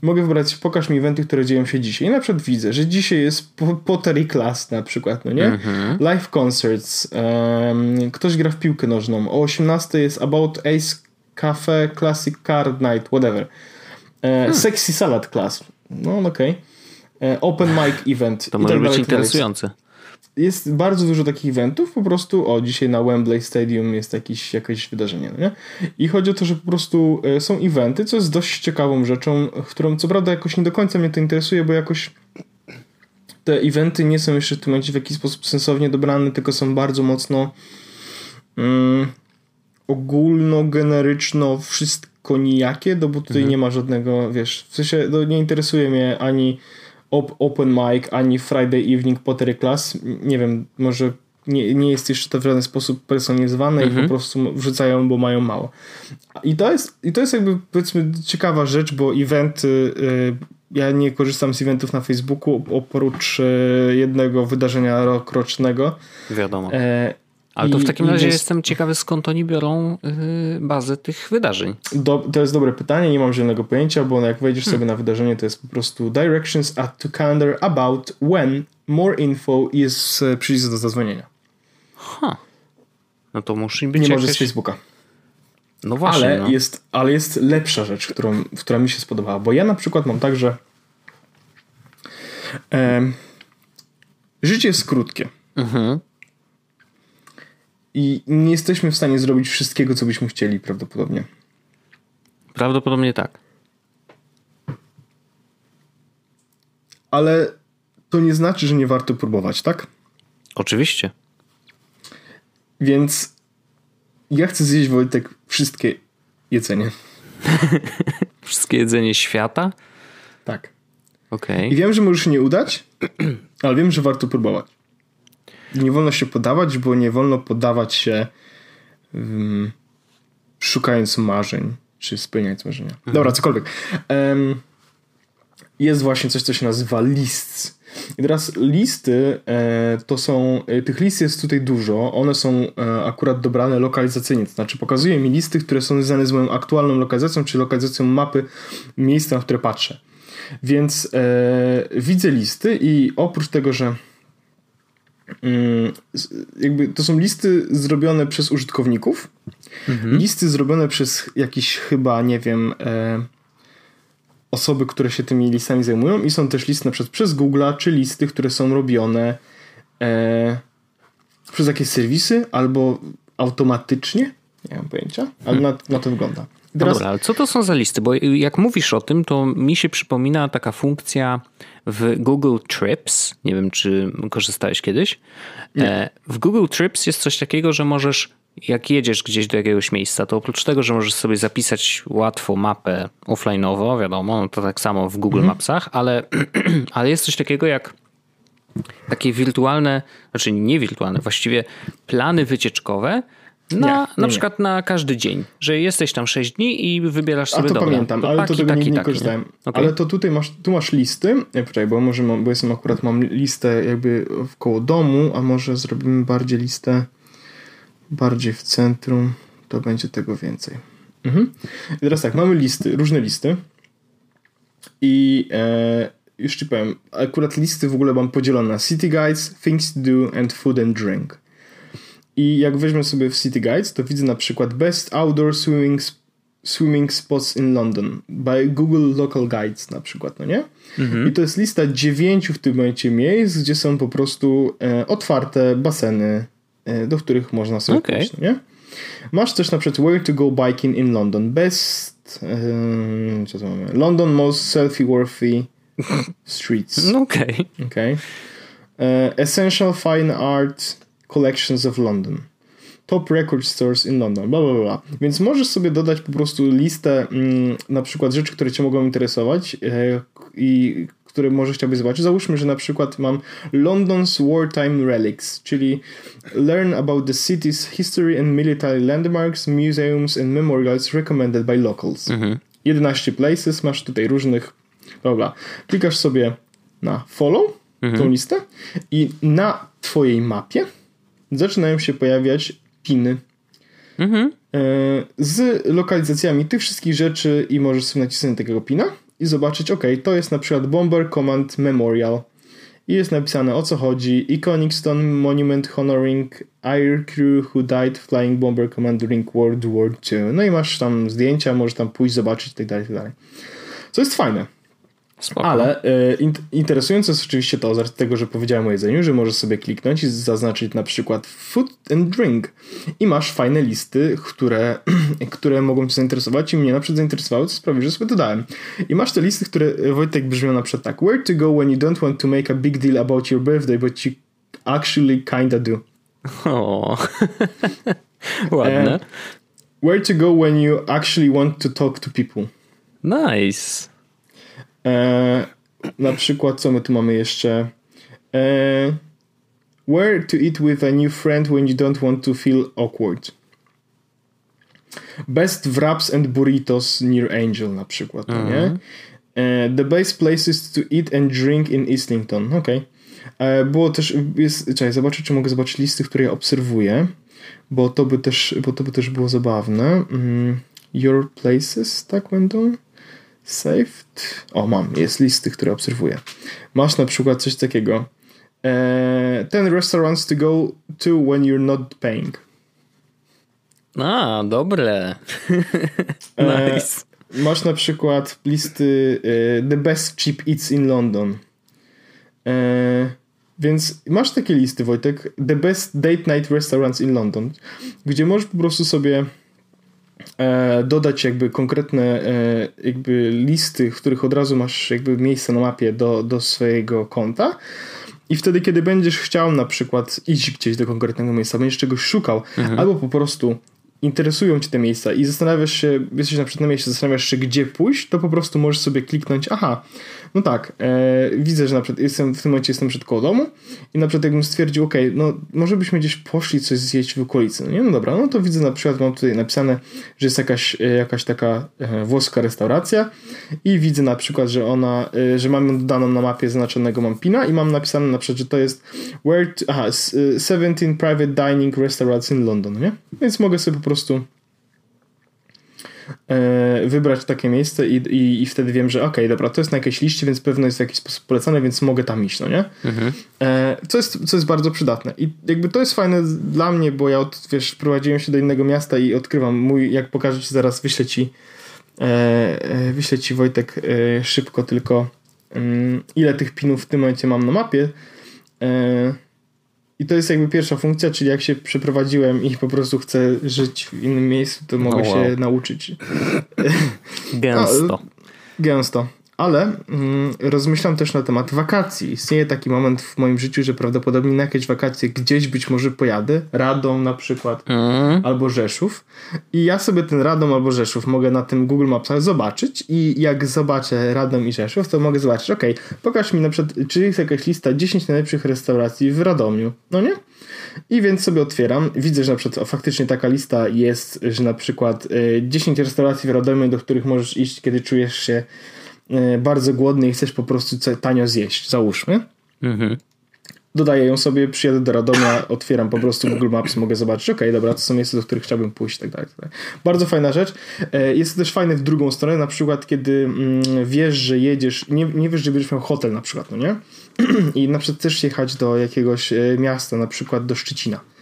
mogę wybrać, pokaż mi eventy, które dzieją się dzisiaj. I na przykład widzę, że dzisiaj jest Pottery Class na przykład, no nie? Mhm. Live concerts, um, ktoś gra w piłkę nożną, o 18 jest About Ace Cafe Classic Card Night, whatever. E, hmm. Sexy Salad Class, no okej. Okay. E, open Mic Event. To może tak być interesujące. jest bardzo dużo takich eventów, po prostu, o, dzisiaj na Wembley Stadium jest jakieś, jakieś wydarzenie, no nie? I chodzi o to, że po prostu e, są eventy, co jest dość ciekawą rzeczą, którą co prawda jakoś nie do końca mnie to interesuje, bo jakoś te eventy nie są jeszcze w tym momencie w jakiś sposób sensownie dobrane, tylko są bardzo mocno mm, ogólno-generyczno wszystko nijakie, no bo tutaj mhm. nie ma żadnego, wiesz, w sensie no, nie interesuje mnie ani open mic, ani Friday evening Pottery Class. Nie wiem, może nie, nie jest jeszcze to w żaden sposób personalizowane mhm. i po mhm. prostu wrzucają, bo mają mało. I to jest, i to jest jakby powiedzmy ciekawa rzecz, bo eventy, y, ja nie korzystam z eventów na Facebooku oprócz y, jednego wydarzenia rokrocznego. Wiadomo. E, ale to w takim razie jest... jestem ciekawy, skąd oni biorą yy, bazę tych wydarzeń. Do, to jest dobre pytanie, nie mam żadnego pojęcia, bo jak wejdziesz hmm. sobie na wydarzenie, to jest po prostu directions at to calendar about when more info jest przycisk do zadzwonienia. Ha. No to musi być Nie jakieś... może z Facebooka. No właśnie. Ale, no. Jest, ale jest lepsza rzecz, którą, która mi się spodobała, bo ja na przykład mam tak, że e, życie jest krótkie. Mhm i nie jesteśmy w stanie zrobić wszystkiego, co byśmy chcieli, prawdopodobnie. Prawdopodobnie tak. Ale to nie znaczy, że nie warto próbować, tak? Oczywiście. Więc ja chcę zjeść Wojtek wszystkie jedzenie. wszystkie jedzenie świata? Tak. Okej. Okay. I wiem, że może się nie udać, ale wiem, że warto próbować nie wolno się podawać, bo nie wolno podawać się um, szukając marzeń, czy spełniając marzenia. Mhm. Dobra, cokolwiek. Um, jest właśnie coś, co się nazywa lists. I teraz listy e, to są, e, tych list jest tutaj dużo, one są e, akurat dobrane lokalizacyjnie, to znaczy pokazuje mi listy, które są związane z moją aktualną lokalizacją, czy lokalizacją mapy miejsca, na które patrzę. Więc e, widzę listy i oprócz tego, że jakby to są listy zrobione przez użytkowników, mhm. listy zrobione przez jakieś chyba, nie wiem, e, osoby, które się tymi listami zajmują i są też listy na przykład przez Google'a, czy listy, które są robione e, przez jakieś serwisy albo automatycznie, nie mam pojęcia, ale hmm. na, na to wygląda. Teraz... Dobra, ale co to są za listy? Bo jak mówisz o tym, to mi się przypomina taka funkcja w Google Trips. Nie wiem, czy korzystałeś kiedyś. Nie. E, w Google Trips jest coś takiego, że możesz, jak jedziesz gdzieś do jakiegoś miejsca, to oprócz tego, że możesz sobie zapisać łatwo mapę offline'owo, wiadomo, no to tak samo w Google mhm. Mapsach, ale, ale jest coś takiego jak takie wirtualne, znaczy nie wirtualne, właściwie plany wycieczkowe, na, nie, na przykład na każdy dzień, że jesteś tam 6 dni i wybierasz sobie A to dobra, pamiętam, to ale taki, to tego taki, nie, nie korzystałem. Okay. Ale to tutaj masz, tu masz listy. Nie, poczekaj, bo może mam, bo jestem akurat mam listę jakby koło domu, a może zrobimy bardziej listę bardziej w centrum, to będzie tego więcej. Mhm. I teraz tak, mamy listy, różne listy i e, już ci powiem, akurat listy w ogóle mam podzielone na city guides, things to do and food and drink. I jak weźmę sobie w City Guides, to widzę na przykład Best Outdoor Swimming, swimming Spots in London by Google Local Guides na przykład, no nie? Mhm. I to jest lista dziewięciu w tym momencie miejsc, gdzie są po prostu e, otwarte baseny, e, do których można sobie okay. pójść, no nie? Masz też na przykład Where to go biking in London. Best e, co to mamy? London most selfie-worthy streets. Okej. Okay. okay. E, essential fine art Collections of London. Top Record Stores in London, bla, bla, bla. Więc możesz sobie dodać po prostu listę mm, na przykład rzeczy, które cię mogą interesować e, i które może chciałbyś zobaczyć. Załóżmy, że na przykład mam London's Wartime Relics, czyli Learn about the city's history and military landmarks, museums and memorials recommended by locals. Mhm. 11 places, masz tutaj różnych, dobra. Klikasz sobie na follow, mhm. tą listę i na twojej mapie zaczynają się pojawiać piny mhm. E, z lokalizacjami tych wszystkich rzeczy i możesz sobie nacisnąć takiego pina i zobaczyć, ok, to jest na przykład Bomber Command Memorial i jest napisane o co chodzi. Iconic Stone Monument Honoring Air Crew Who Died Flying Bomber Command during World War II. No i masz tam zdjęcia, możesz tam pójść, zobaczyć itd. Tak itd. Tak Co jest fajne. Spoko. Ale e, in, interesujące jest oczywiście to, z tego, że powiedziałem o jedzeniu, że możesz sobie kliknąć i zaznaczyć na przykład food and drink i masz fajne listy, które, które mogą cię zainteresować i mnie na przykład zainteresowały, co sprawi, że sobie dodałem. I masz te listy, które e, Wojtek brzmią na przykład tak Where to go when you don't want to make a big deal about your birthday, but you actually kinda do. O, ładne. And where to go when you actually want to talk to people. Nice. E, na przykład, co my tu mamy jeszcze? E, where to eat with a new friend when you don't want to feel awkward. Best wraps and burritos near Angel na przykład, mm -hmm. nie? Mhm. E, the best places to eat and drink in Islington. Okej. Okay. Było też, jest, czekaj, zobaczę, czy mogę zobaczyć listy, które ja obserwuję, bo to by też, bo to by też było zabawne. Mm, your places, tak będą? Saved. O, mam, jest listy, które obserwuję. Masz na przykład coś takiego. E, ten restaurants to go to when you're not paying. A, dobre. nice. E, masz na przykład listy e, The Best Cheap Eats in London. Więc masz takie listy, Wojtek. The Best Date Night Restaurants in London, gdzie możesz po prostu sobie dodać jakby konkretne e, jakby listy, w których od razu masz jakby miejsce na mapie do, do swojego konta. I wtedy, kiedy będziesz chciał na przykład iść gdzieś do konkretnego miejsca, będziesz czegoś szukał, mhm. albo po prostu interesują cię te miejsca i zastanawiasz się, jesteś na przykład na miejscu, zastanawiasz się, gdzie pójść, to po prostu możesz sobie kliknąć, aha, no tak, e, widzę, że na przykład jestem, w tym momencie jestem przed koło domu i na przykład jakbym stwierdził, ok, no może byśmy gdzieś poszli coś zjeść w okolicy, no nie? No dobra, no to widzę na przykład, mam tutaj napisane, że jest jakaś, e, jakaś taka e, włoska restauracja i widzę na przykład, że ona, e, że mam dodaną na mapie zaznaczonego mam pina i mam napisane na przykład, że to jest where to, aha, 17 private dining restaurants in London, nie? Więc mogę sobie po prostu wybrać takie miejsce i, i, i wtedy wiem, że okej, okay, dobra, to jest na jakiejś liście, więc pewno jest w jakiś sposób polecane, więc mogę tam iść, no nie? Mhm. E, co, jest, co jest bardzo przydatne. I jakby to jest fajne dla mnie, bo ja od, wiesz, prowadziłem się do innego miasta i odkrywam mój, jak pokażę ci zaraz, wyślę ci e, wyślę ci Wojtek szybko tylko mm, ile tych pinów w tym momencie mam na mapie. I to jest jakby pierwsza funkcja, czyli jak się przeprowadziłem i po prostu chcę żyć w innym miejscu, to mogę oh, wow. się nauczyć. Gęsto. Gęsto. Ale mm, rozmyślam też na temat wakacji. Istnieje taki moment w moim życiu, że prawdopodobnie na jakieś wakacje gdzieś być może pojadę, Radom na przykład, mm. albo Rzeszów. I ja sobie ten Radom albo Rzeszów mogę na tym Google Mapsach zobaczyć i jak zobaczę Radom i Rzeszów, to mogę zobaczyć, ok, pokaż mi na przykład, czy jest jakaś lista 10 najlepszych restauracji w Radomiu. No nie? I więc sobie otwieram, widzę, że na przykład o, faktycznie taka lista jest, że na przykład y, 10 restauracji w Radomiu, do których możesz iść, kiedy czujesz się bardzo głodny i chcesz po prostu tanio zjeść, załóżmy. Mhm. Dodaję ją sobie, przyjadę do Radomia, otwieram po prostu Google Maps, mogę zobaczyć, ok, dobra, to są miejsca, do których chciałbym pójść, tak dalej. Tak bardzo fajna rzecz. E, jest to też fajne w drugą stronę, na przykład kiedy mm, wiesz, że jedziesz, nie, nie wiesz, że będziesz miał hotel na przykład, no nie? I na przykład chcesz jechać do jakiegoś e, miasta, na przykład do Szczecina E,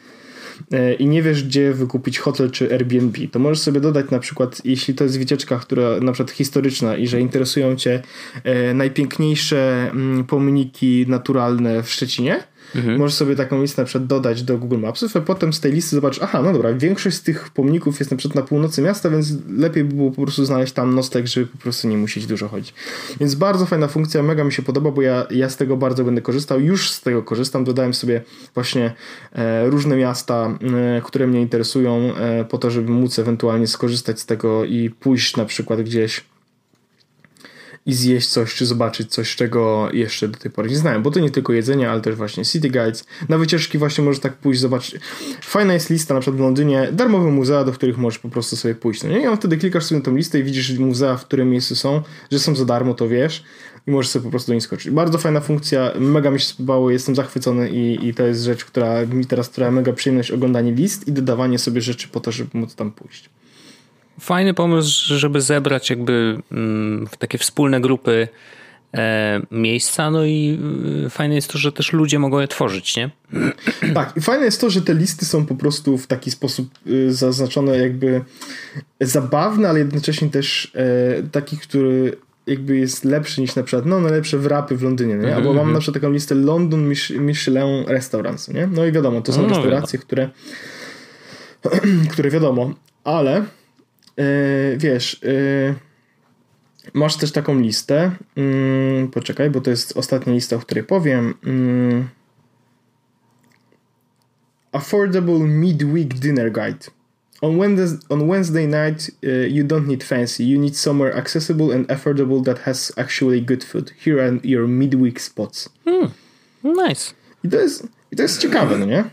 i nie wiesz, gdzie wykupić hotel czy Airbnb, to możesz sobie dodać na przykład, jeśli to jest wycieczka, która na przykład historyczna i że interesują cię e, najpiękniejsze mm, pomniki naturalne w Szczecinie, Mhm. Możesz sobie taką listę na przykład dodać do Google Mapsów, a potem z tej listy zobaczysz, aha, no dobra, większość z tych pomników jest na przykład na północy miasta, więc lepiej by było po prostu znaleźć tam nocleg, żeby po prostu nie musieć dużo chodzić. Więc bardzo fajna funkcja, mega mi się podoba, bo ja, ja z tego bardzo będę korzystał, już z tego korzystam, dodałem sobie właśnie e, różne miasta, e, które mnie interesują e, po to, żeby móc ewentualnie skorzystać z tego i pójść na przykład gdzieś i zjeść coś, czy zobaczyć coś, czego jeszcze do tej pory nie znałem, bo to nie tylko jedzenie, ale też właśnie city guides. Na wycieczki właśnie możesz tak pójść, zobaczyć. Fajna jest lista, na przykład w Londynie, darmowe muzea, do których możesz po prostu sobie pójść. No nie? I wtedy klikasz sobie na tą listę i widzisz muzea, w którym miejscu są, że są za darmo, to wiesz i możesz sobie po prostu do nich skoczyć. Bardzo fajna funkcja, mega mi się spodobało, jestem zachwycony i, i to jest rzecz, która mi teraz sprawia mega przyjemność oglądanie list i dodawanie sobie rzeczy po to, żeby móc tam pójść. Fajny pomysł, żeby zebrać jakby mm, w takie wspólne grupy e, miejsca, no i y, fajne jest to, że też ludzie mogą je tworzyć, nie? Tak, i fajne jest to, że te listy są po prostu w taki sposób y, zaznaczone jakby zabawne, ale jednocześnie też e, taki, który jakby jest lepszy niż na przykład, no najlepsze wrapy w Londynie, nie? Albo mam na przykład taką listę London Michelin Restaurants, nie? No i wiadomo, to są no, restauracje, które które wiadomo, ale wiesz, yy, masz też taką listę, yy, poczekaj, bo to jest ostatnia lista, o której powiem, mm, Affordable Midweek Dinner Guide. On Wednesday, on Wednesday night, uh, you don't need fancy. You need somewhere accessible and affordable that has actually good food. Here are your midweek spots. Hmm. Nice. I to jest, i to jest ciekawe, no nie?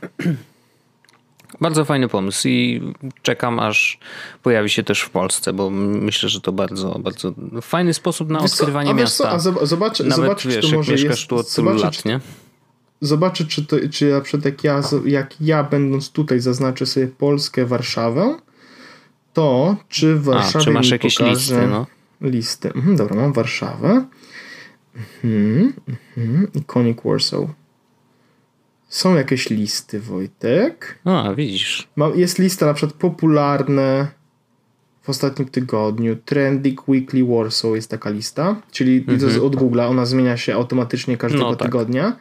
Bardzo fajny pomysł i czekam aż pojawi się też w Polsce, bo myślę, że to bardzo, bardzo fajny sposób na odkrywanie co, a miasta. Co, a zobacz, Nawet, zobacz, wiesz, czy to może mieszkasz jest, tu od tylu lat, nie? zobaczę, czy, to, czy na przykład jak ja, jak ja będąc tutaj zaznaczę sobie Polskę, Warszawę, to czy w Warszawie A, czy masz jakieś listy, no? listy. Mhm, dobra, mam Warszawę. Mhm, mhm. Iconic Warsaw. Są jakieś listy, Wojtek. A, widzisz. Jest lista na przykład popularne w ostatnim tygodniu. Trending Weekly Warsaw jest taka lista, czyli -hmm. od Google'a, ona zmienia się automatycznie każdego no, tak. tygodnia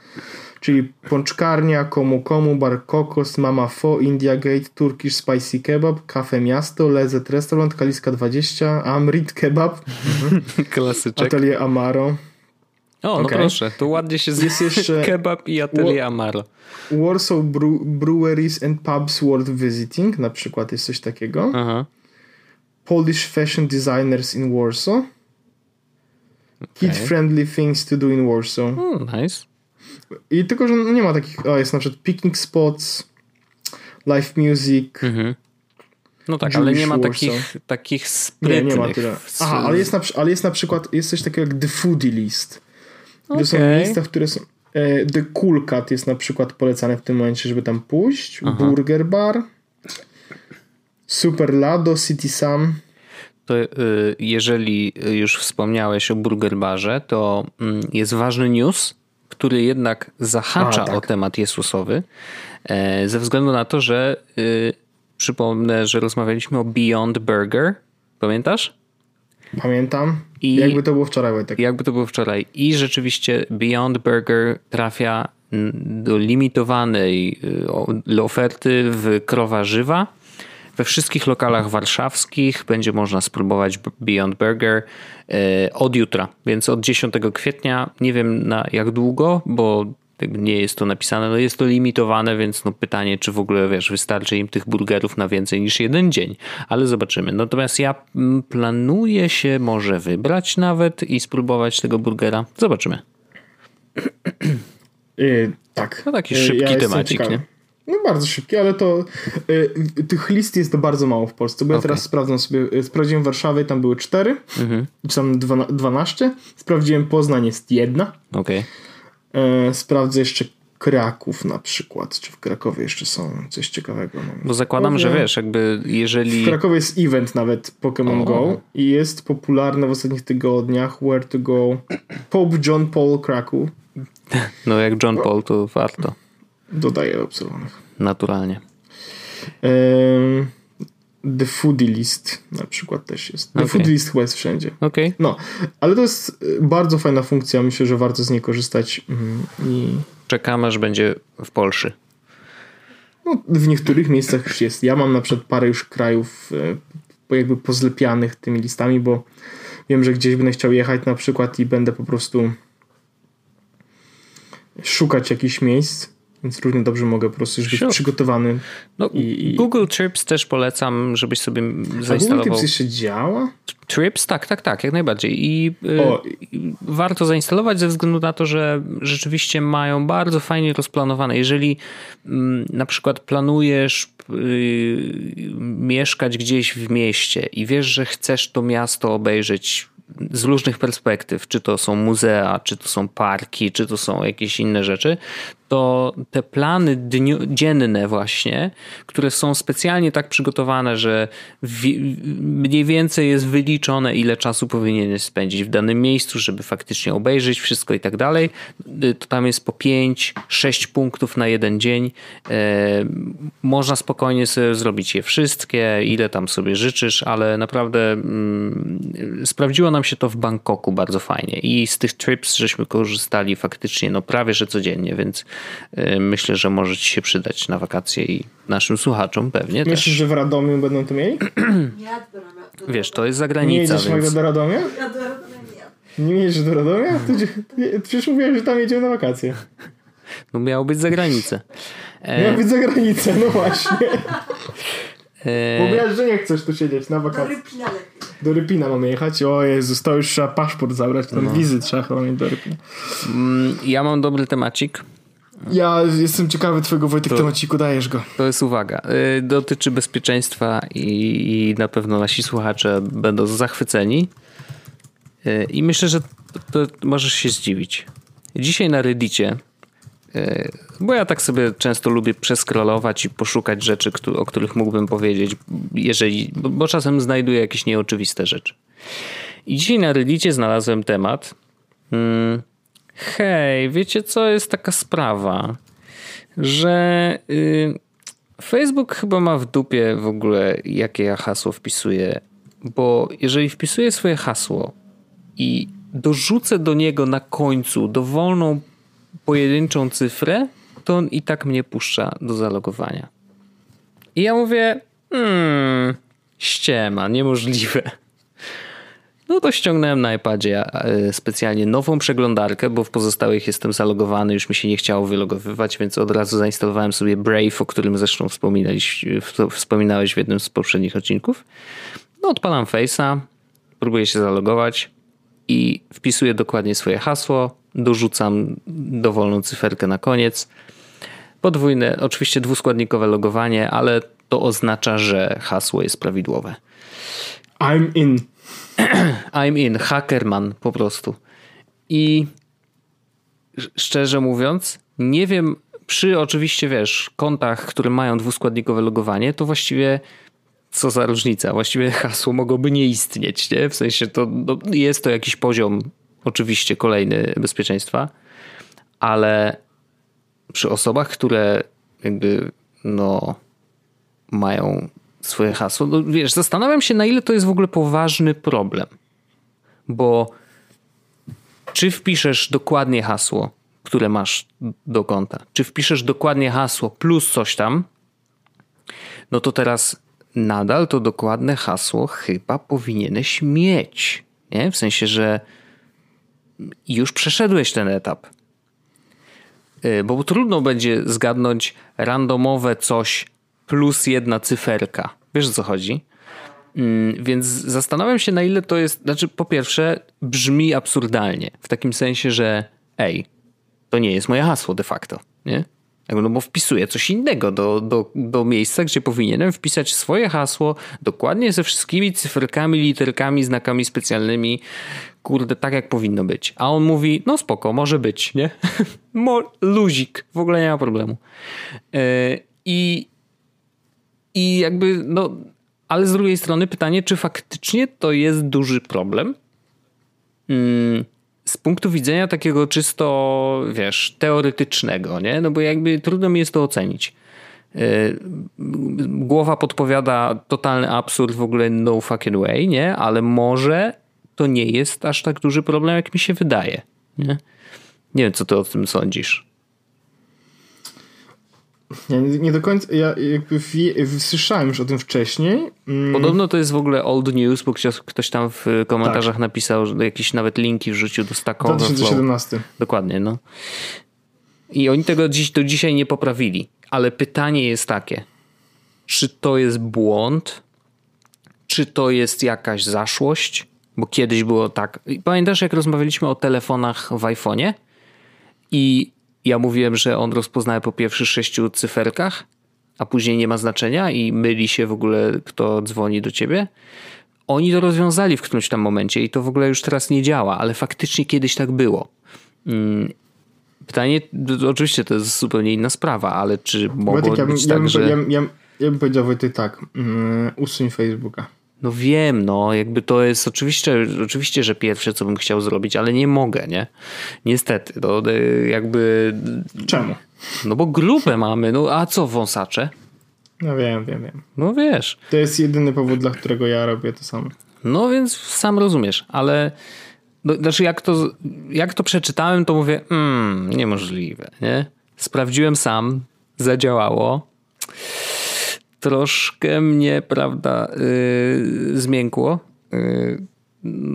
czyli pączkarnia, komu komu, bar kokos, mama fo, India Gate, Turkish Spicy Kebab, Cafe Miasto, Lezet Restaurant, Kaliska 20, Amrit Kebab, klasyczek, Atelier Amaro. O, no okay. proszę, to ładnie się jest jeszcze kebab i Atelier Amaro. Warsaw Breweries and Pubs World Visiting, na przykład jest coś takiego. Aha. Polish Fashion Designers in Warsaw. Okay. Kid-friendly things to do in Warsaw. Mm, nice. I tylko, że nie ma takich, o jest na przykład picnic spots, live music. Mhm. No tak, Jewish ale nie ma takich, takich sprytnych. Nie, nie ma tyle. Aha, ale jest, na, ale jest na przykład, jest coś takiego jak The Foodie List. Okay. To są miejsca, które są... E, The Cool Cut jest na przykład polecane w tym momencie, żeby tam pójść. Aha. Burger Bar. Super Lado, City Sam. To y, jeżeli już wspomniałeś o Burger Barze, to mm, jest ważny news, który jednak zahacza A, tak. o temat Jezusowy, e, ze względu na to, że y, przypomnę, że rozmawialiśmy o Beyond Burger. Pamiętasz? Pamiętam. I jakby to było wczoraj, Wojtek. Jakby to było wczoraj. I rzeczywiście Beyond Burger trafia do limitowanej y, oferty w krowa żywa we wszystkich lokalach warszawskich będzie można spróbować Beyond Burger e, od jutra, więc od 10 kwietnia. Nie wiem na jak długo, bo nie jest to napisane, no jest to limitowane, więc no pytanie, czy w ogóle wiesz, wystarczy im tych burgerów na więcej niż jeden dzień, ale zobaczymy. Natomiast ja mm, planuję się może wybrać nawet i spróbować tego burgera. Zobaczymy. Yy, tak. No taki szybki ja temacik, nie? No bardzo szybkie, ale to y, tych list jest to bardzo mało w Polsce, bo okay. ja teraz sprawdzam sobie, y, sprawdziłem Warszawę i tam były cztery, mhm. czy tam dwanaście, sprawdziłem Poznań jest jedna, okay. Y, sprawdzę jeszcze Kraków na przykład, czy w Krakowie jeszcze są coś ciekawego. No. Bo zakładam, że wiesz, jakby jeżeli... W Krakowie jest event nawet Pokémon Go i jest popularny w ostatnich tygodniach Where to Go Pope John Paul Kraków. No jak John Paul to warto. Dodaję obserwowanych. Naturalnie. The Foodie List na przykład też jest. The okay. Foodie List chyba jest wszędzie. Okay. No, ale to jest y, bardzo fajna funkcja. Myślę, że warto z niej korzystać. Mm, I... Czekamy, aż będzie w Polsce. No, w niektórych miejscach już jest. Ja mam na przykład parę już krajów y, jakby pozlepianych tymi listami, bo wiem, że gdzieś będę chciał jechać na przykład i będę po prostu szukać jakichś miejsc więc równie dobrze mogę po prostu już być sure. przygotowany. No, i, Google Trips też polecam, żebyś sobie zainstalował. A Google Trips jeszcze działa? Trips, tak, tak, tak, jak najbardziej. I y, warto zainstalować ze względu na to, że rzeczywiście mają bardzo fajnie rozplanowane. Jeżeli y, na przykład planujesz y, mieszkać gdzieś w mieście i wiesz, że chcesz to miasto obejrzeć z różnych perspektyw, czy to są muzea, czy to są parki, czy to są jakieś inne rzeczy, to te plany dniu, dzienne właśnie, które są specjalnie tak przygotowane, że mniej więcej jest wyliczone, ile czasu powinieneś spędzić w danym miejscu, żeby faktycznie obejrzeć wszystko i tak dalej, to tam jest po 5-6 punktów na jeden dzień. E, można spokojnie sobie zrobić je wszystkie, ile tam sobie życzysz, ale naprawdę mm, sprawdziło nam się to w Bangkoku bardzo fajnie i z tych trips żeśmy korzystali faktycznie no prawie, że codziennie, więc myślę, że może ci się przydać na wakacje i naszym słuchaczom pewnie Myślisz, też. że w Radomiu będą to mieli? Wiesz, to jest zagranica. Nie jedziesz więc... do Radomia? Ja do Radomia nie. Nie jedziesz do Radomia? To, przecież mówiłem, że tam jedziemy na wakacje. No miało być za granicę. E... Miało być za granicę, no właśnie. E... Mówiłaś, że nie chcesz tu siedzieć na wakacje. Do Rypina lepiej. Do Rypina mamy jechać. O Jezus, to już trzeba paszport zabrać, tam no. wizy trzeba chyba mieć do Rypina. Mm, ja mam dobry temacik. Ja jestem ciekawy twojego Wojtek to, temaciku, dajesz go. To jest uwaga. Y, dotyczy bezpieczeństwa i, i na pewno nasi słuchacze będą zachwyceni. Y, I myślę, że możesz się zdziwić. Dzisiaj na Reddicie y, bo ja tak sobie często lubię przeskrolować i poszukać rzeczy, o których mógłbym powiedzieć, jeżeli, bo czasem znajduję jakieś nieoczywiste rzeczy. I dzisiaj na Reddicie znalazłem temat. Hmm, hej, wiecie co, jest taka sprawa, że y, Facebook chyba ma w dupie w ogóle, jakie ja hasło wpisuję, bo jeżeli wpisuję swoje hasło i dorzucę do niego na końcu dowolną pojedynczą cyfrę, to on i tak mnie puszcza do zalogowania. I ja mówię, hmm, ściema, niemożliwe. No to ściągnąłem na iPadzie e, specjalnie nową przeglądarkę, bo w pozostałych jestem zalogowany, już mi się nie chciało wylogowywać, więc od razu zainstalowałem sobie Brave, o którym zresztą wspominałeś, wspominałeś w jednym z poprzednich odcinków. No odpalam Face'a, próbuję się zalogować i wpisuję dokładnie swoje hasło, dorzucam dowolną cyferkę na koniec. Podwójne, oczywiście dwuskładnikowe logowanie, ale to oznacza, że hasło jest prawidłowe. I'm in. I'm in, hackerman po prostu. I szczerze mówiąc, nie wiem, przy oczywiście, wiesz, kontach, które mają dwuskładnikowe logowanie, to właściwie co za różnica? Właściwie hasło mogłoby nie istnieć, nie? W sensie to no, jest to jakiś poziom, oczywiście kolejny bezpieczeństwa, ale przy osobach, które jakby no mają swoje hasło. No, wiesz, zastanawiam się, na ile to jest w ogóle poważny problem. Bo czy wpiszesz dokładnie hasło, które masz do konta, czy wpiszesz dokładnie hasło plus coś tam, no to teraz nadal to dokładne hasło chyba powinieneś mieć. Nie? W sensie, że już przeszedłeś ten etap. Y, bo trudno będzie zgadnąć randomowe coś plus jedna cyferka. Wiesz o co chodzi? Mm, więc zastanawiam się, na ile to jest. Znaczy, po pierwsze, brzmi absurdalnie. W takim sensie, że ej, to nie jest moje hasło de facto, nie? No bo wpisuję coś innego do, do, do miejsca, gdzie powinienem wpisać swoje hasło dokładnie ze wszystkimi cyferkami, literkami, znakami specjalnymi, kurde, tak jak powinno być. A on mówi, no spoko, może być, nie? Luzik, w ogóle nie ma problemu. Yy, I i jakby, no, ale z drugiej strony pytanie, czy faktycznie to jest duży problem? Hmm, z punktu widzenia takiego czysto, wiesz, teoretycznego, nie? No bo jakby trudno mi jest to ocenić. Yy, głowa podpowiada totalny absurd, w ogóle no fucking way, nie? Ale może to nie jest aż tak duży problem, jak mi się wydaje, nie? Nie wiem, co ty o tym sądzisz. Ja nie, nie, do końca, ja jakby wie, słyszałem już o tym wcześniej. Mm. Podobno to jest w ogóle old news, bo ktoś, ktoś tam w komentarzach tak. napisał, że jakieś nawet linki wrzucił do Stack 2017. Dokładnie, no. I oni tego dziś, do dzisiaj nie poprawili. Ale pytanie jest takie, czy to jest błąd, czy to jest jakaś zaszłość, bo kiedyś było tak. Pamiętasz, jak rozmawialiśmy o telefonach w iPhone'ie i ja mówiłem, że on rozpoznaje po pierwszych sześciu cyferkach, a później nie ma znaczenia i myli się w ogóle, kto dzwoni do ciebie. Oni to rozwiązali w którymś tam momencie i to w ogóle już teraz nie działa, ale faktycznie kiedyś tak było. Mm, Pytanie, oczywiście to jest zupełnie inna sprawa, ale czy mogło Wojtek, być ja, tak, ja, że... Ja, ja, ja bym powiedział Wojtek tak, mm, usuń Facebooka. No wiem, no jakby to jest oczywiście, oczywiście, że pierwsze co bym chciał zrobić, ale nie mogę, nie? Niestety, to e, jakby... Czemu? No bo grupę mamy, no a co wąsacze? No wiem, wiem, wiem. No wiesz. To jest jedyny powód, dla którego ja robię to samo. No więc sam rozumiesz, ale no, znaczy jak to, jak to przeczytałem, to mówię, mm, niemożliwe, nie? Sprawdziłem sam, zadziałało. Troszkę mnie, prawda, yy, zmiękło. Yy,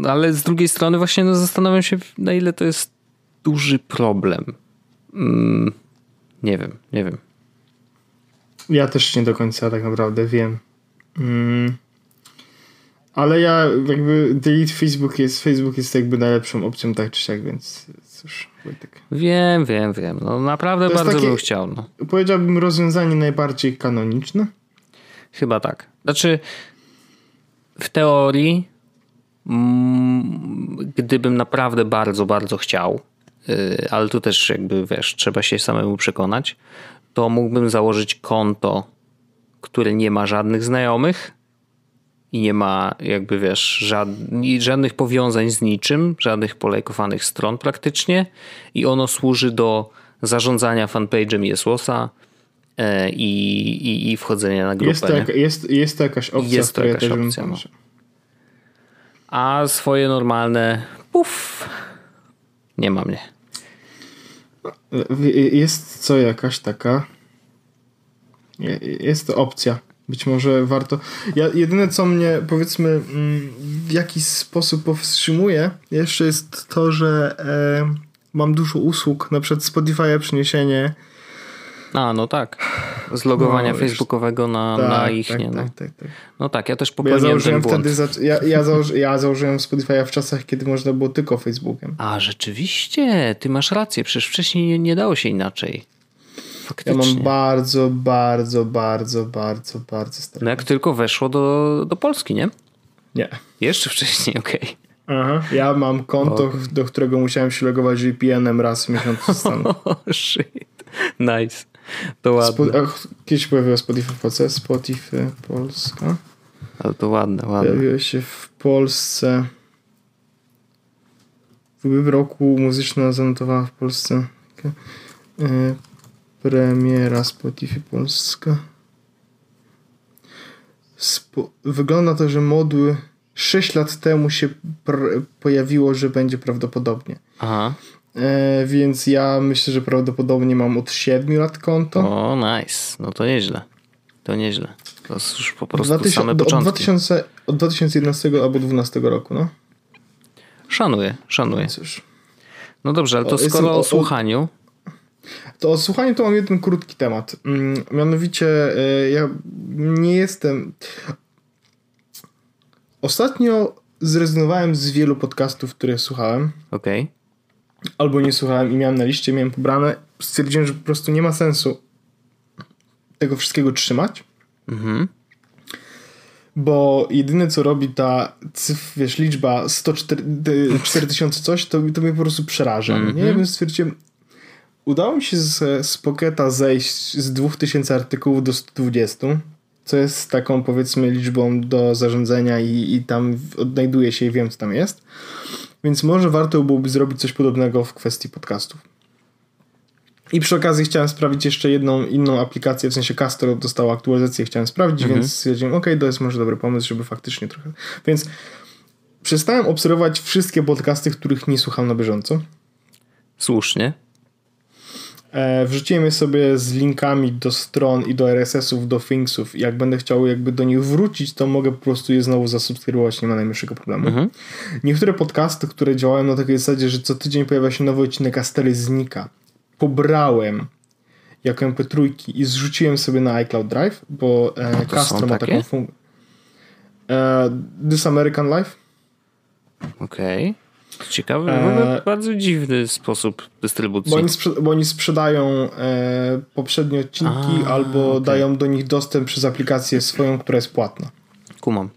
ale z drugiej strony właśnie no, zastanawiam się, na ile to jest duży problem. Yy, nie wiem, nie wiem. Ja też nie do końca tak naprawdę wiem. Mm. Ale ja jakby delete Facebook jest, Facebook jest jakby najlepszą opcją tak czy siak, więc cóż, Wojtek. Wiem, wiem, wiem. No naprawdę bardzo takie, bym chciał. No. Powiedziałbym rozwiązanie najbardziej kanoniczne. Chyba tak. Znaczy w teorii mm, gdybym naprawdę bardzo, bardzo chciał, yy, ale tu też jakby wiesz, trzeba się samemu przekonać, to mógłbym założyć konto, które nie ma żadnych znajomych i nie ma jakby wiesz żadnych powiązań z niczym, żadnych polejkowanych stron praktycznie i ono służy do zarządzania fanpage'em Jesłosa i, i, i wchodzenia na grupę. Jest to, jaka, jest, jest to jakaś opcja, jest to jakaś opcja, no. A swoje normalne puf nie ma mnie. Jest co jakaś taka jest to opcja być może warto. Ja, jedyne, co mnie powiedzmy mm, w jakiś sposób powstrzymuje, jeszcze jest to, że e, mam dużo usług, na przykład Spotify przeniesienie. A, no tak. Z logowania no, facebookowego na, tak, na ich, tak, nie? No. Tak, tak, tak. No tak, ja też popełniłem ja założyłem ten błąd. Wtedy, ja, ja, założy, ja założyłem Spotify'a w czasach, kiedy można było tylko Facebookiem. A, rzeczywiście, ty masz rację, przecież wcześniej nie, nie dało się inaczej. Faktycznie. Ja mam bardzo, bardzo, bardzo, bardzo, bardzo stare. No jak tylko weszło do, do Polski, nie? Nie. Jeszcze wcześniej, okej. Okay. Aha, ja mam konto, do którego musiałem się logować VPN-em raz w miesiącu. Oh, shit. Nice. To ładne. Spo, ach, kiedyś pojawiło Spotify w Polsce? Spotify Polska. Ale to ładne, ładne. Pojawiło się w Polsce w ubiegłym roku muzyczna zanotowała w Polsce okay. Premiera Spotify Polska. Spo wygląda to, że modły 6 lat temu się pojawiło, że będzie prawdopodobnie. Aha. E, więc ja myślę, że prawdopodobnie mam od 7 lat konto. O, nice. No to nieźle. To nieźle. To już po prostu 2000, same początki. Od, 2000, od 2011 albo 2012 roku, no. Szanuję, szanuję. Cóż. No dobrze, ale to o, skoro o, o słuchaniu... To o słuchaniu to mam jeden krótki temat. Mm, mianowicie e, ja nie jestem... Ostatnio zrezygnowałem z wielu podcastów, które słuchałem. Okej. Okay. Albo nie słuchałem i miałem na liście, miałem pobrane. Stwierdziłem, że po prostu nie ma sensu tego wszystkiego trzymać. Mhm. Bo jedyne co robi ta cyf, wiesz, liczba 104 4000 coś, to, to mnie po prostu przeraża. Nie wiem, mhm. stwierdziłem, Udało mi się z, z Pocketa zejść z 2000 artykułów do 120, co jest taką powiedzmy liczbą do zarządzania i, i tam odnajduję się i wiem co tam jest. Więc może warto byłoby zrobić coś podobnego w kwestii podcastów. I przy okazji chciałem sprawdzić jeszcze jedną inną aplikację, w sensie Castor dostała aktualizację, chciałem sprawdzić, mhm. więc stwierdziłem, ok, to jest może dobry pomysł, żeby faktycznie trochę... Więc przestałem obserwować wszystkie podcasty, których nie słucham na bieżąco. Słusznie. E, wrzuciłem je sobie z linkami do stron i do RSS-ów, do Thingsów. Jak będę chciał jakby do nich wrócić, to mogę po prostu je znowu zasubskrybować, nie ma najmniejszego problemu. Mhm. Niektóre podcasty, które działają na takiej zasadzie, że co tydzień pojawia się nowy odcinek, a stary znika. Pobrałem jako MP3 i zrzuciłem sobie na iCloud Drive, bo e, Castro ma taką funkcję. E, This American Life. Okej. Okay. Ciekawy, e... bardzo dziwny sposób dystrybucji. Bo oni, sprze- bo oni sprzedają e, poprzednie odcinki A, albo okay. dają do nich dostęp przez aplikację swoją, która jest płatna. Kumam.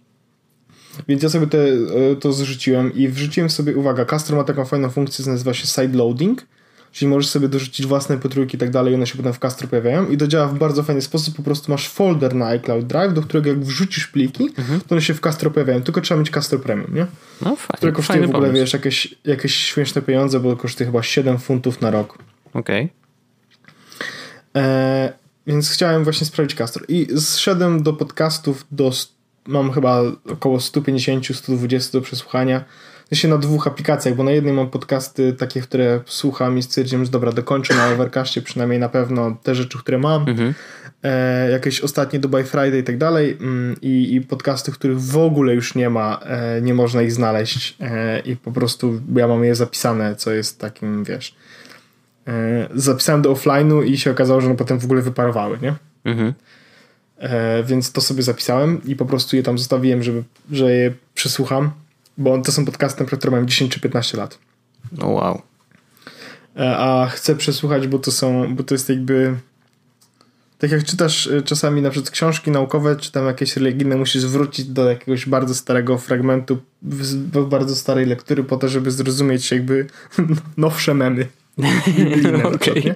Więc ja sobie te, e, to zrzuciłem i wrzuciłem sobie, uwaga, Castro ma taką fajną funkcję, nazywa się side loading. Czyli możesz sobie dorzucić własne potrójki i tak dalej, one się potem w Castro pojawiają i to działa w bardzo fajny sposób, po prostu masz folder na iCloud Drive, do którego jak wrzucisz pliki, mhm. to one się w Castro pojawiają, tylko trzeba mieć Castro Premium, nie? No fajnie. Które kosztuje w ogóle, pomysł. wiesz, jakieś, jakieś śmieszne pieniądze, bo kosztuje chyba 7 funtów na rok. Okej. Okay. E, więc chciałem właśnie sprawdzić Castro i zszedłem do podcastów, do, mam chyba około 150-120 do przesłuchania, się na dwóch aplikacjach, bo na jednej mam podcasty takie, które słucham i stwierdziłem, że dobra, dokończę na Overcastie przynajmniej na pewno te rzeczy, które mam. Mhm. E, jakieś ostatnie Dubai Friday i tak dalej mm, i, i podcasty, których w ogóle już nie ma, e, nie można ich znaleźć e, i po prostu ja mam je zapisane, co jest takim, wiesz e, zapisałem do offline'u i się okazało, że one potem w ogóle wyparowały, nie? Mhm. E, więc to sobie zapisałem i po prostu je tam zostawiłem, żeby, że je przesłucham bo to są podcasty, które mają 10 czy 15 lat. No wow. E, a chcę przesłuchać, bo to są, bo to jest jakby tak jak czytasz e, czasami na przykład książki naukowe, czy tam jakieś religijne, musisz wrócić do jakiegoś bardzo starego fragmentu, bardzo starej lektury po to, żeby zrozumieć jakby nowsze memy. okay.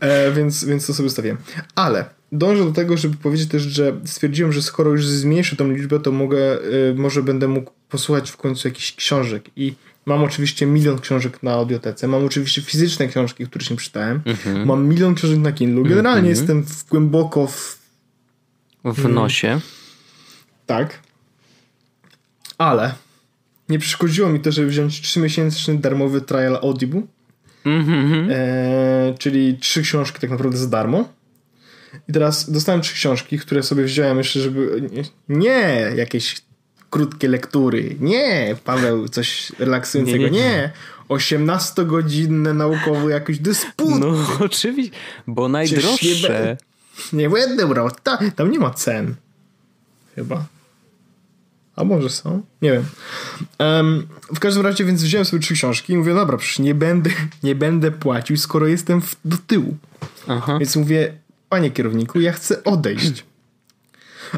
e, więc, więc to sobie ustawiłem. Ale dążę do tego, żeby powiedzieć też, że stwierdziłem, że skoro już zmniejszę tą liczbę, to mogę, y, może będę mógł posłuchać w końcu jakichś książek i mam oczywiście milion książek na audiotece, mam oczywiście fizyczne książki, które się czytałem, mhm. mam milion książek na Kindle. Generalnie mhm. jestem w, głęboko w... W mm. nosie. tak. Ale nie przeszkodziło mi to, żeby wziąć 3-miesięczny darmowy trial Audible, mm-hmm. e, czyli trzy książki tak naprawdę za darmo. I teraz dostałem trzy książki, które sobie wziąłem jeszcze, żeby. Nie jakieś krótkie lektury. Nie, Paweł, coś relaksującego. Nie. nie, nie. 18-godzinne naukowo jakiś dysput. No oczywiście, bo najdroższe. Nie, nie będę brał. Ta, tam nie ma cen. Chyba. A może są? Nie wiem. Um, w każdym razie więc wziąłem sobie trzy książki i mówię, dobra, przecież nie będę, nie będę płacił, skoro jestem w, do tyłu. Aha. Więc mówię, panie kierowniku, ja chcę odejść.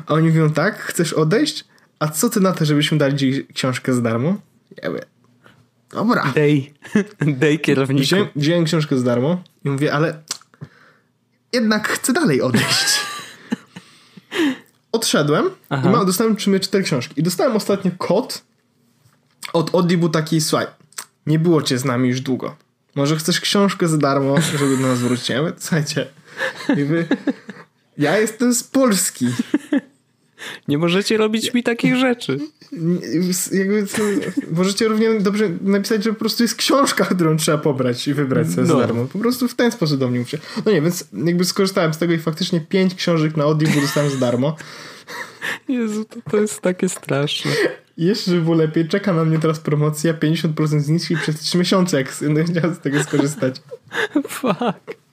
A oni mówią, tak, chcesz odejść? A co ty na to, żebyśmy dali książkę za darmo? Ja mówię, dobra. Dej, dej kierowniku. Wziąłem, wziąłem książkę za darmo i mówię, ale jednak chcę dalej odejść. Odszedłem Aha. i mam, dostałem przy mnie cztery książki. I dostałem ostatnio kod od Audible taki, słuchaj, nie było cię z nami już długo. Może chcesz książkę za darmo, żeby do nas wrócić? Ja mówię, słuchajcie, jakby, ja jestem z Polski. Nie możecie robić mi takich rzeczy. Jakby to, możecie równie dobrze napisać, że po prostu jest książka, którą trzeba pobrać i wybrać sobie no. za darmo. Po prostu w ten sposób do mnie muszę. No nie, więc jakby skorzystałem z tego i faktycznie pięć książek na Audible dostałem za darmo. Jezu, to, to jest takie straszne. Jeszcze było lepiej, czeka na mnie teraz promocja 50% zniżki przez 3 miesiące, jak będę chciał z tego skorzystać. Fuck.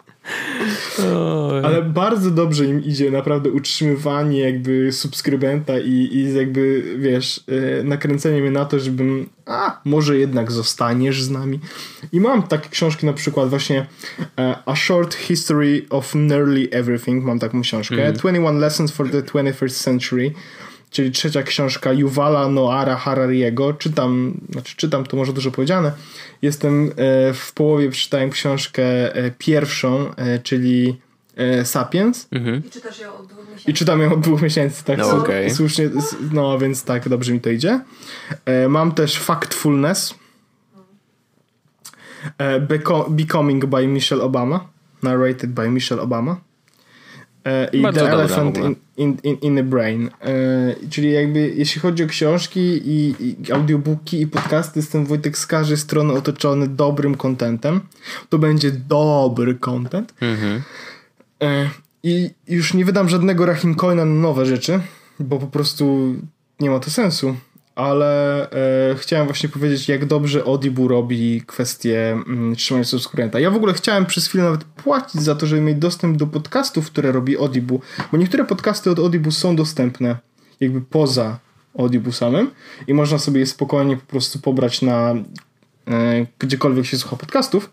Ale bardzo dobrze im idzie naprawdę utrzymywanie jakby subskrybenta i, i jakby, wiesz, yy, nakręcenie mnie na to, żebym a, może jednak zostaniesz z nami. I mam takie książki na przykład właśnie uh, A Short History of Nearly Everything, mam taką książkę. Mm. 21 Lessons for the 21st Century czyli trzecia książka Yuvala Noara Harariego. Czytam, znaczy czytam, to może dużo powiedziane. Jestem e, w połowie, przeczytałem książkę e, pierwszą, e, czyli Sapiens. Mhm. I czytasz ją od dwóch miesięcy. I czytam ją od dwóch miesięcy, tak. No, okay. Słusznie, no więc tak, dobrze mi to idzie. Mam też Factfulness. Becoming by Michelle Obama. Narrated by Michelle Obama. E, i Bardzo The Elephant in, in, in, in, the Brain. E, czyli jakby jeśli chodzi o książki i, i audiobooki i podcasty, jestem Wojtek z każdej strony otoczony dobrym kontentem. To będzie dobry content. Mhm. E, I już nie wydam żadnego Rahim Coina na nowe rzeczy, bo po prostu nie ma to sensu ale e, chciałem właśnie powiedzieć, jak dobrze Audible robi kwestię mm, trzymania subskrybenta. Ja w ogóle chciałem przez chwilę nawet płacić za to, żeby mieć dostęp do podcastów, które robi Audible, bo niektóre podcasty od Audible są dostępne jakby poza Audible samym i można sobie je spokojnie po prostu pobrać na e, gdziekolwiek się słucha podcastów,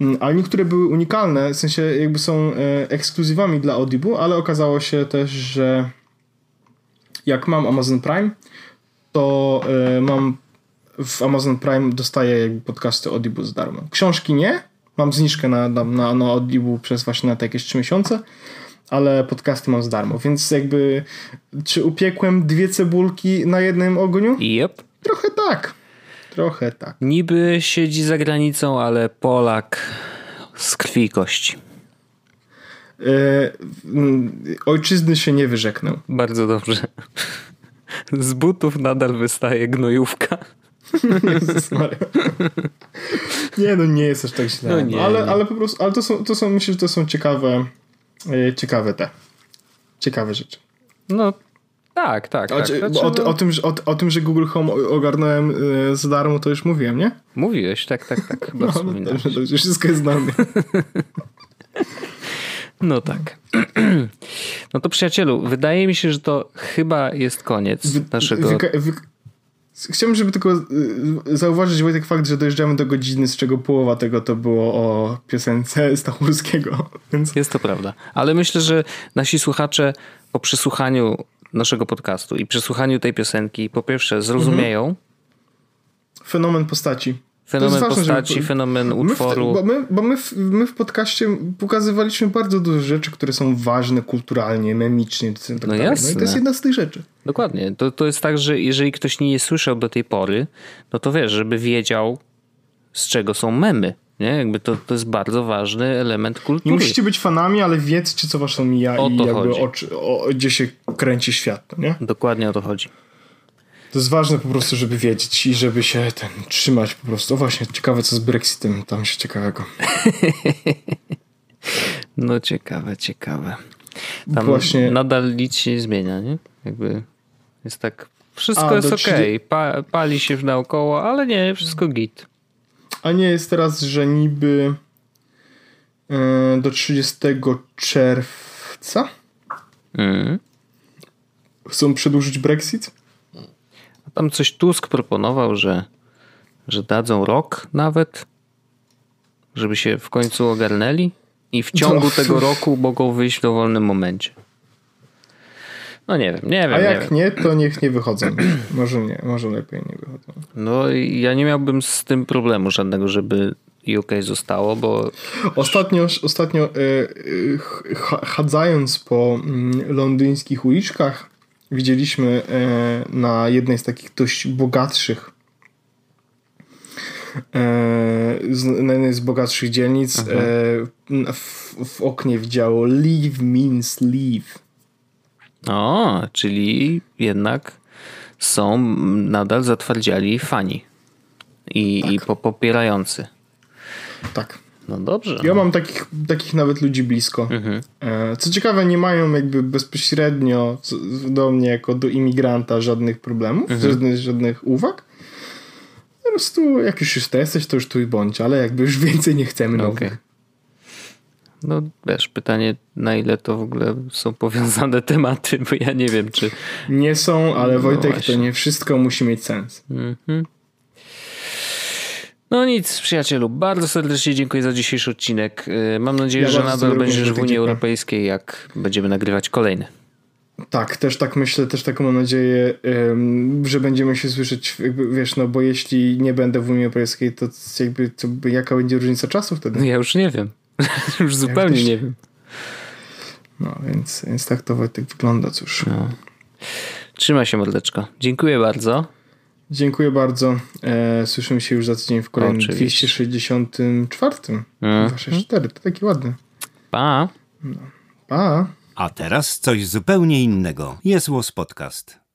mm, ale niektóre były unikalne, w sensie jakby są e, ekskluzywami dla Audible, ale okazało się też, że jak mam Amazon Prime, to y, mam w Amazon Prime dostaję jakby podcasty Audible za darmo. Książki nie, Mam zniżkę na, na, na, Audible przez właśnie na te jakieś 3 miesiące, ale podcasty mam za darmo, więc jakby czy upiekłem dwie cebulki na jednym ogniu? Yep. Trochę tak. Trochę tak. Niby siedzi za granicą, ale Polak z krwi i kości. E, ojczyzny się nie wyrzeknę. Bardzo dobrze. Z butów nadal wystaje gnojówka. Nie, no nie jest aż tak źle. No nie, ale, nie. ale po prostu, ale to są, to są, myślę, że to są ciekawe, e, ciekawe te, ciekawe rzeczy. No tak, tak. tak. Znaczy, o, o, tym, że, o, o, tym, że Google Home ogarnąłem e, za darmo, to już mówiłem, nie? Mówiłeś, tak, tak, tak. Chyba no, no dobrze, dobrze, wszystko jest znane. No tak. No to przyjacielu, wydaje mi się, że to chyba jest koniec wy, naszego... Wy, wy, Chciałbym, żeby tylko y, zauważyć Wojtek fakt, że dojeżdżamy do godziny, z czego połowa tego to było o piosence Stachurskiego. Więc... Jest to prawda. Ale myślę, że nasi słuchacze po przesłuchaniu naszego podcastu i przesłuchaniu tej piosenki po pierwsze zrozumieją mhm. fenomen postaci. Fenomen ważne, postaci, żeby... fenomen utworu. My w, bo my, bo my, w, my w podcaście pokazywaliśmy bardzo dużo rzeczy, które są ważne kulturalnie, memicznie. Tak no, jasne. no i to jest jedna z tych rzeczy. Dokładnie. To, to jest tak, że jeżeli ktoś nie słyszał do tej pory, no to wiesz, żeby wiedział z czego są memy. Nie? Jakby to, to jest bardzo ważny element kultury. Nie musicie być fanami, ale wiedzcie, co waszą mija o i jakby o, o, gdzie się kręci świat. Nie? Dokładnie o to chodzi. To jest ważne po prostu, żeby wiedzieć i żeby się ten trzymać po prostu. O właśnie, ciekawe co z Brexitem, tam się ciekawego. no ciekawe, ciekawe. Tam właśnie... nadal nic się nie zmienia, nie? Jakby jest tak, wszystko A, jest ok, 30... pa, pali się naokoło, ale nie, wszystko git. A nie jest teraz, że niby yy, do 30 czerwca mm. chcą przedłużyć Brexit? Tam coś Tusk proponował, że, że dadzą rok nawet, żeby się w końcu ogarnęli i w ciągu to... tego roku mogą wyjść w dowolnym momencie. No nie wiem, nie wiem. A jak nie, nie to niech nie wychodzą. może nie, może lepiej nie wychodzą. No ja nie miałbym z tym problemu żadnego, żeby UK zostało, bo... Ostatnio, ostatnio e, e, chadzając po mm, londyńskich uliczkach widzieliśmy e, na jednej z takich dość bogatszych e, na jednej z bogatszych dzielnic e, w, w, oknie widziało leave means leave. O, czyli jednak są nadal zatwardziali fani i, tak. i popierający. Tak. No dobrze. Ja mam takich, takich nawet ludzi blisko. Mhm. E, co ciekawe, nie mają jakby bezpośrednio do mnie jako do imigranta żadnych problemów, mhm. żadnych, żadnych uwag. Po prostu jak już jesteś, to już tu i bądź, ale jakby już więcej nie chcemy nowych. Okay. No wiesz, pytanie na ile to w ogóle są powiązane tematy, bo ja nie wiem, czy... Nie są, ale no Wojtek, właśnie. to nie wszystko musi mieć sens. Mhm. No nic, przyjacielu, bardzo serdecznie dziękuję za dzisiejszy odcinek. Y, mam nadzieję, ja że nadal będziesz w Unii Europejskiej, jak będziemy nagrywać kolejny. Tak, też tak myślę, też taką mam nadzieję, że będziemy się słyszeć, wiesz, no bo jeśli nie będę w Unii Europejskiej, to jakby, to jaka będzie różnica czasu wtedy? No ja już nie wiem. już zupełnie ja nie wiem. No, więc, więc tak to Wojtek wygląda, cóż. No. Trzymaj się, mordeczko. Dziękuję bardzo. Dziękuję bardzo. E, słyszymy się już za tydzień w kolejnym Oczywiście. 264. Mm. 264, to taki ładny. Pa. No. Pa. A teraz coś zupełnie innego. Jest Podcast.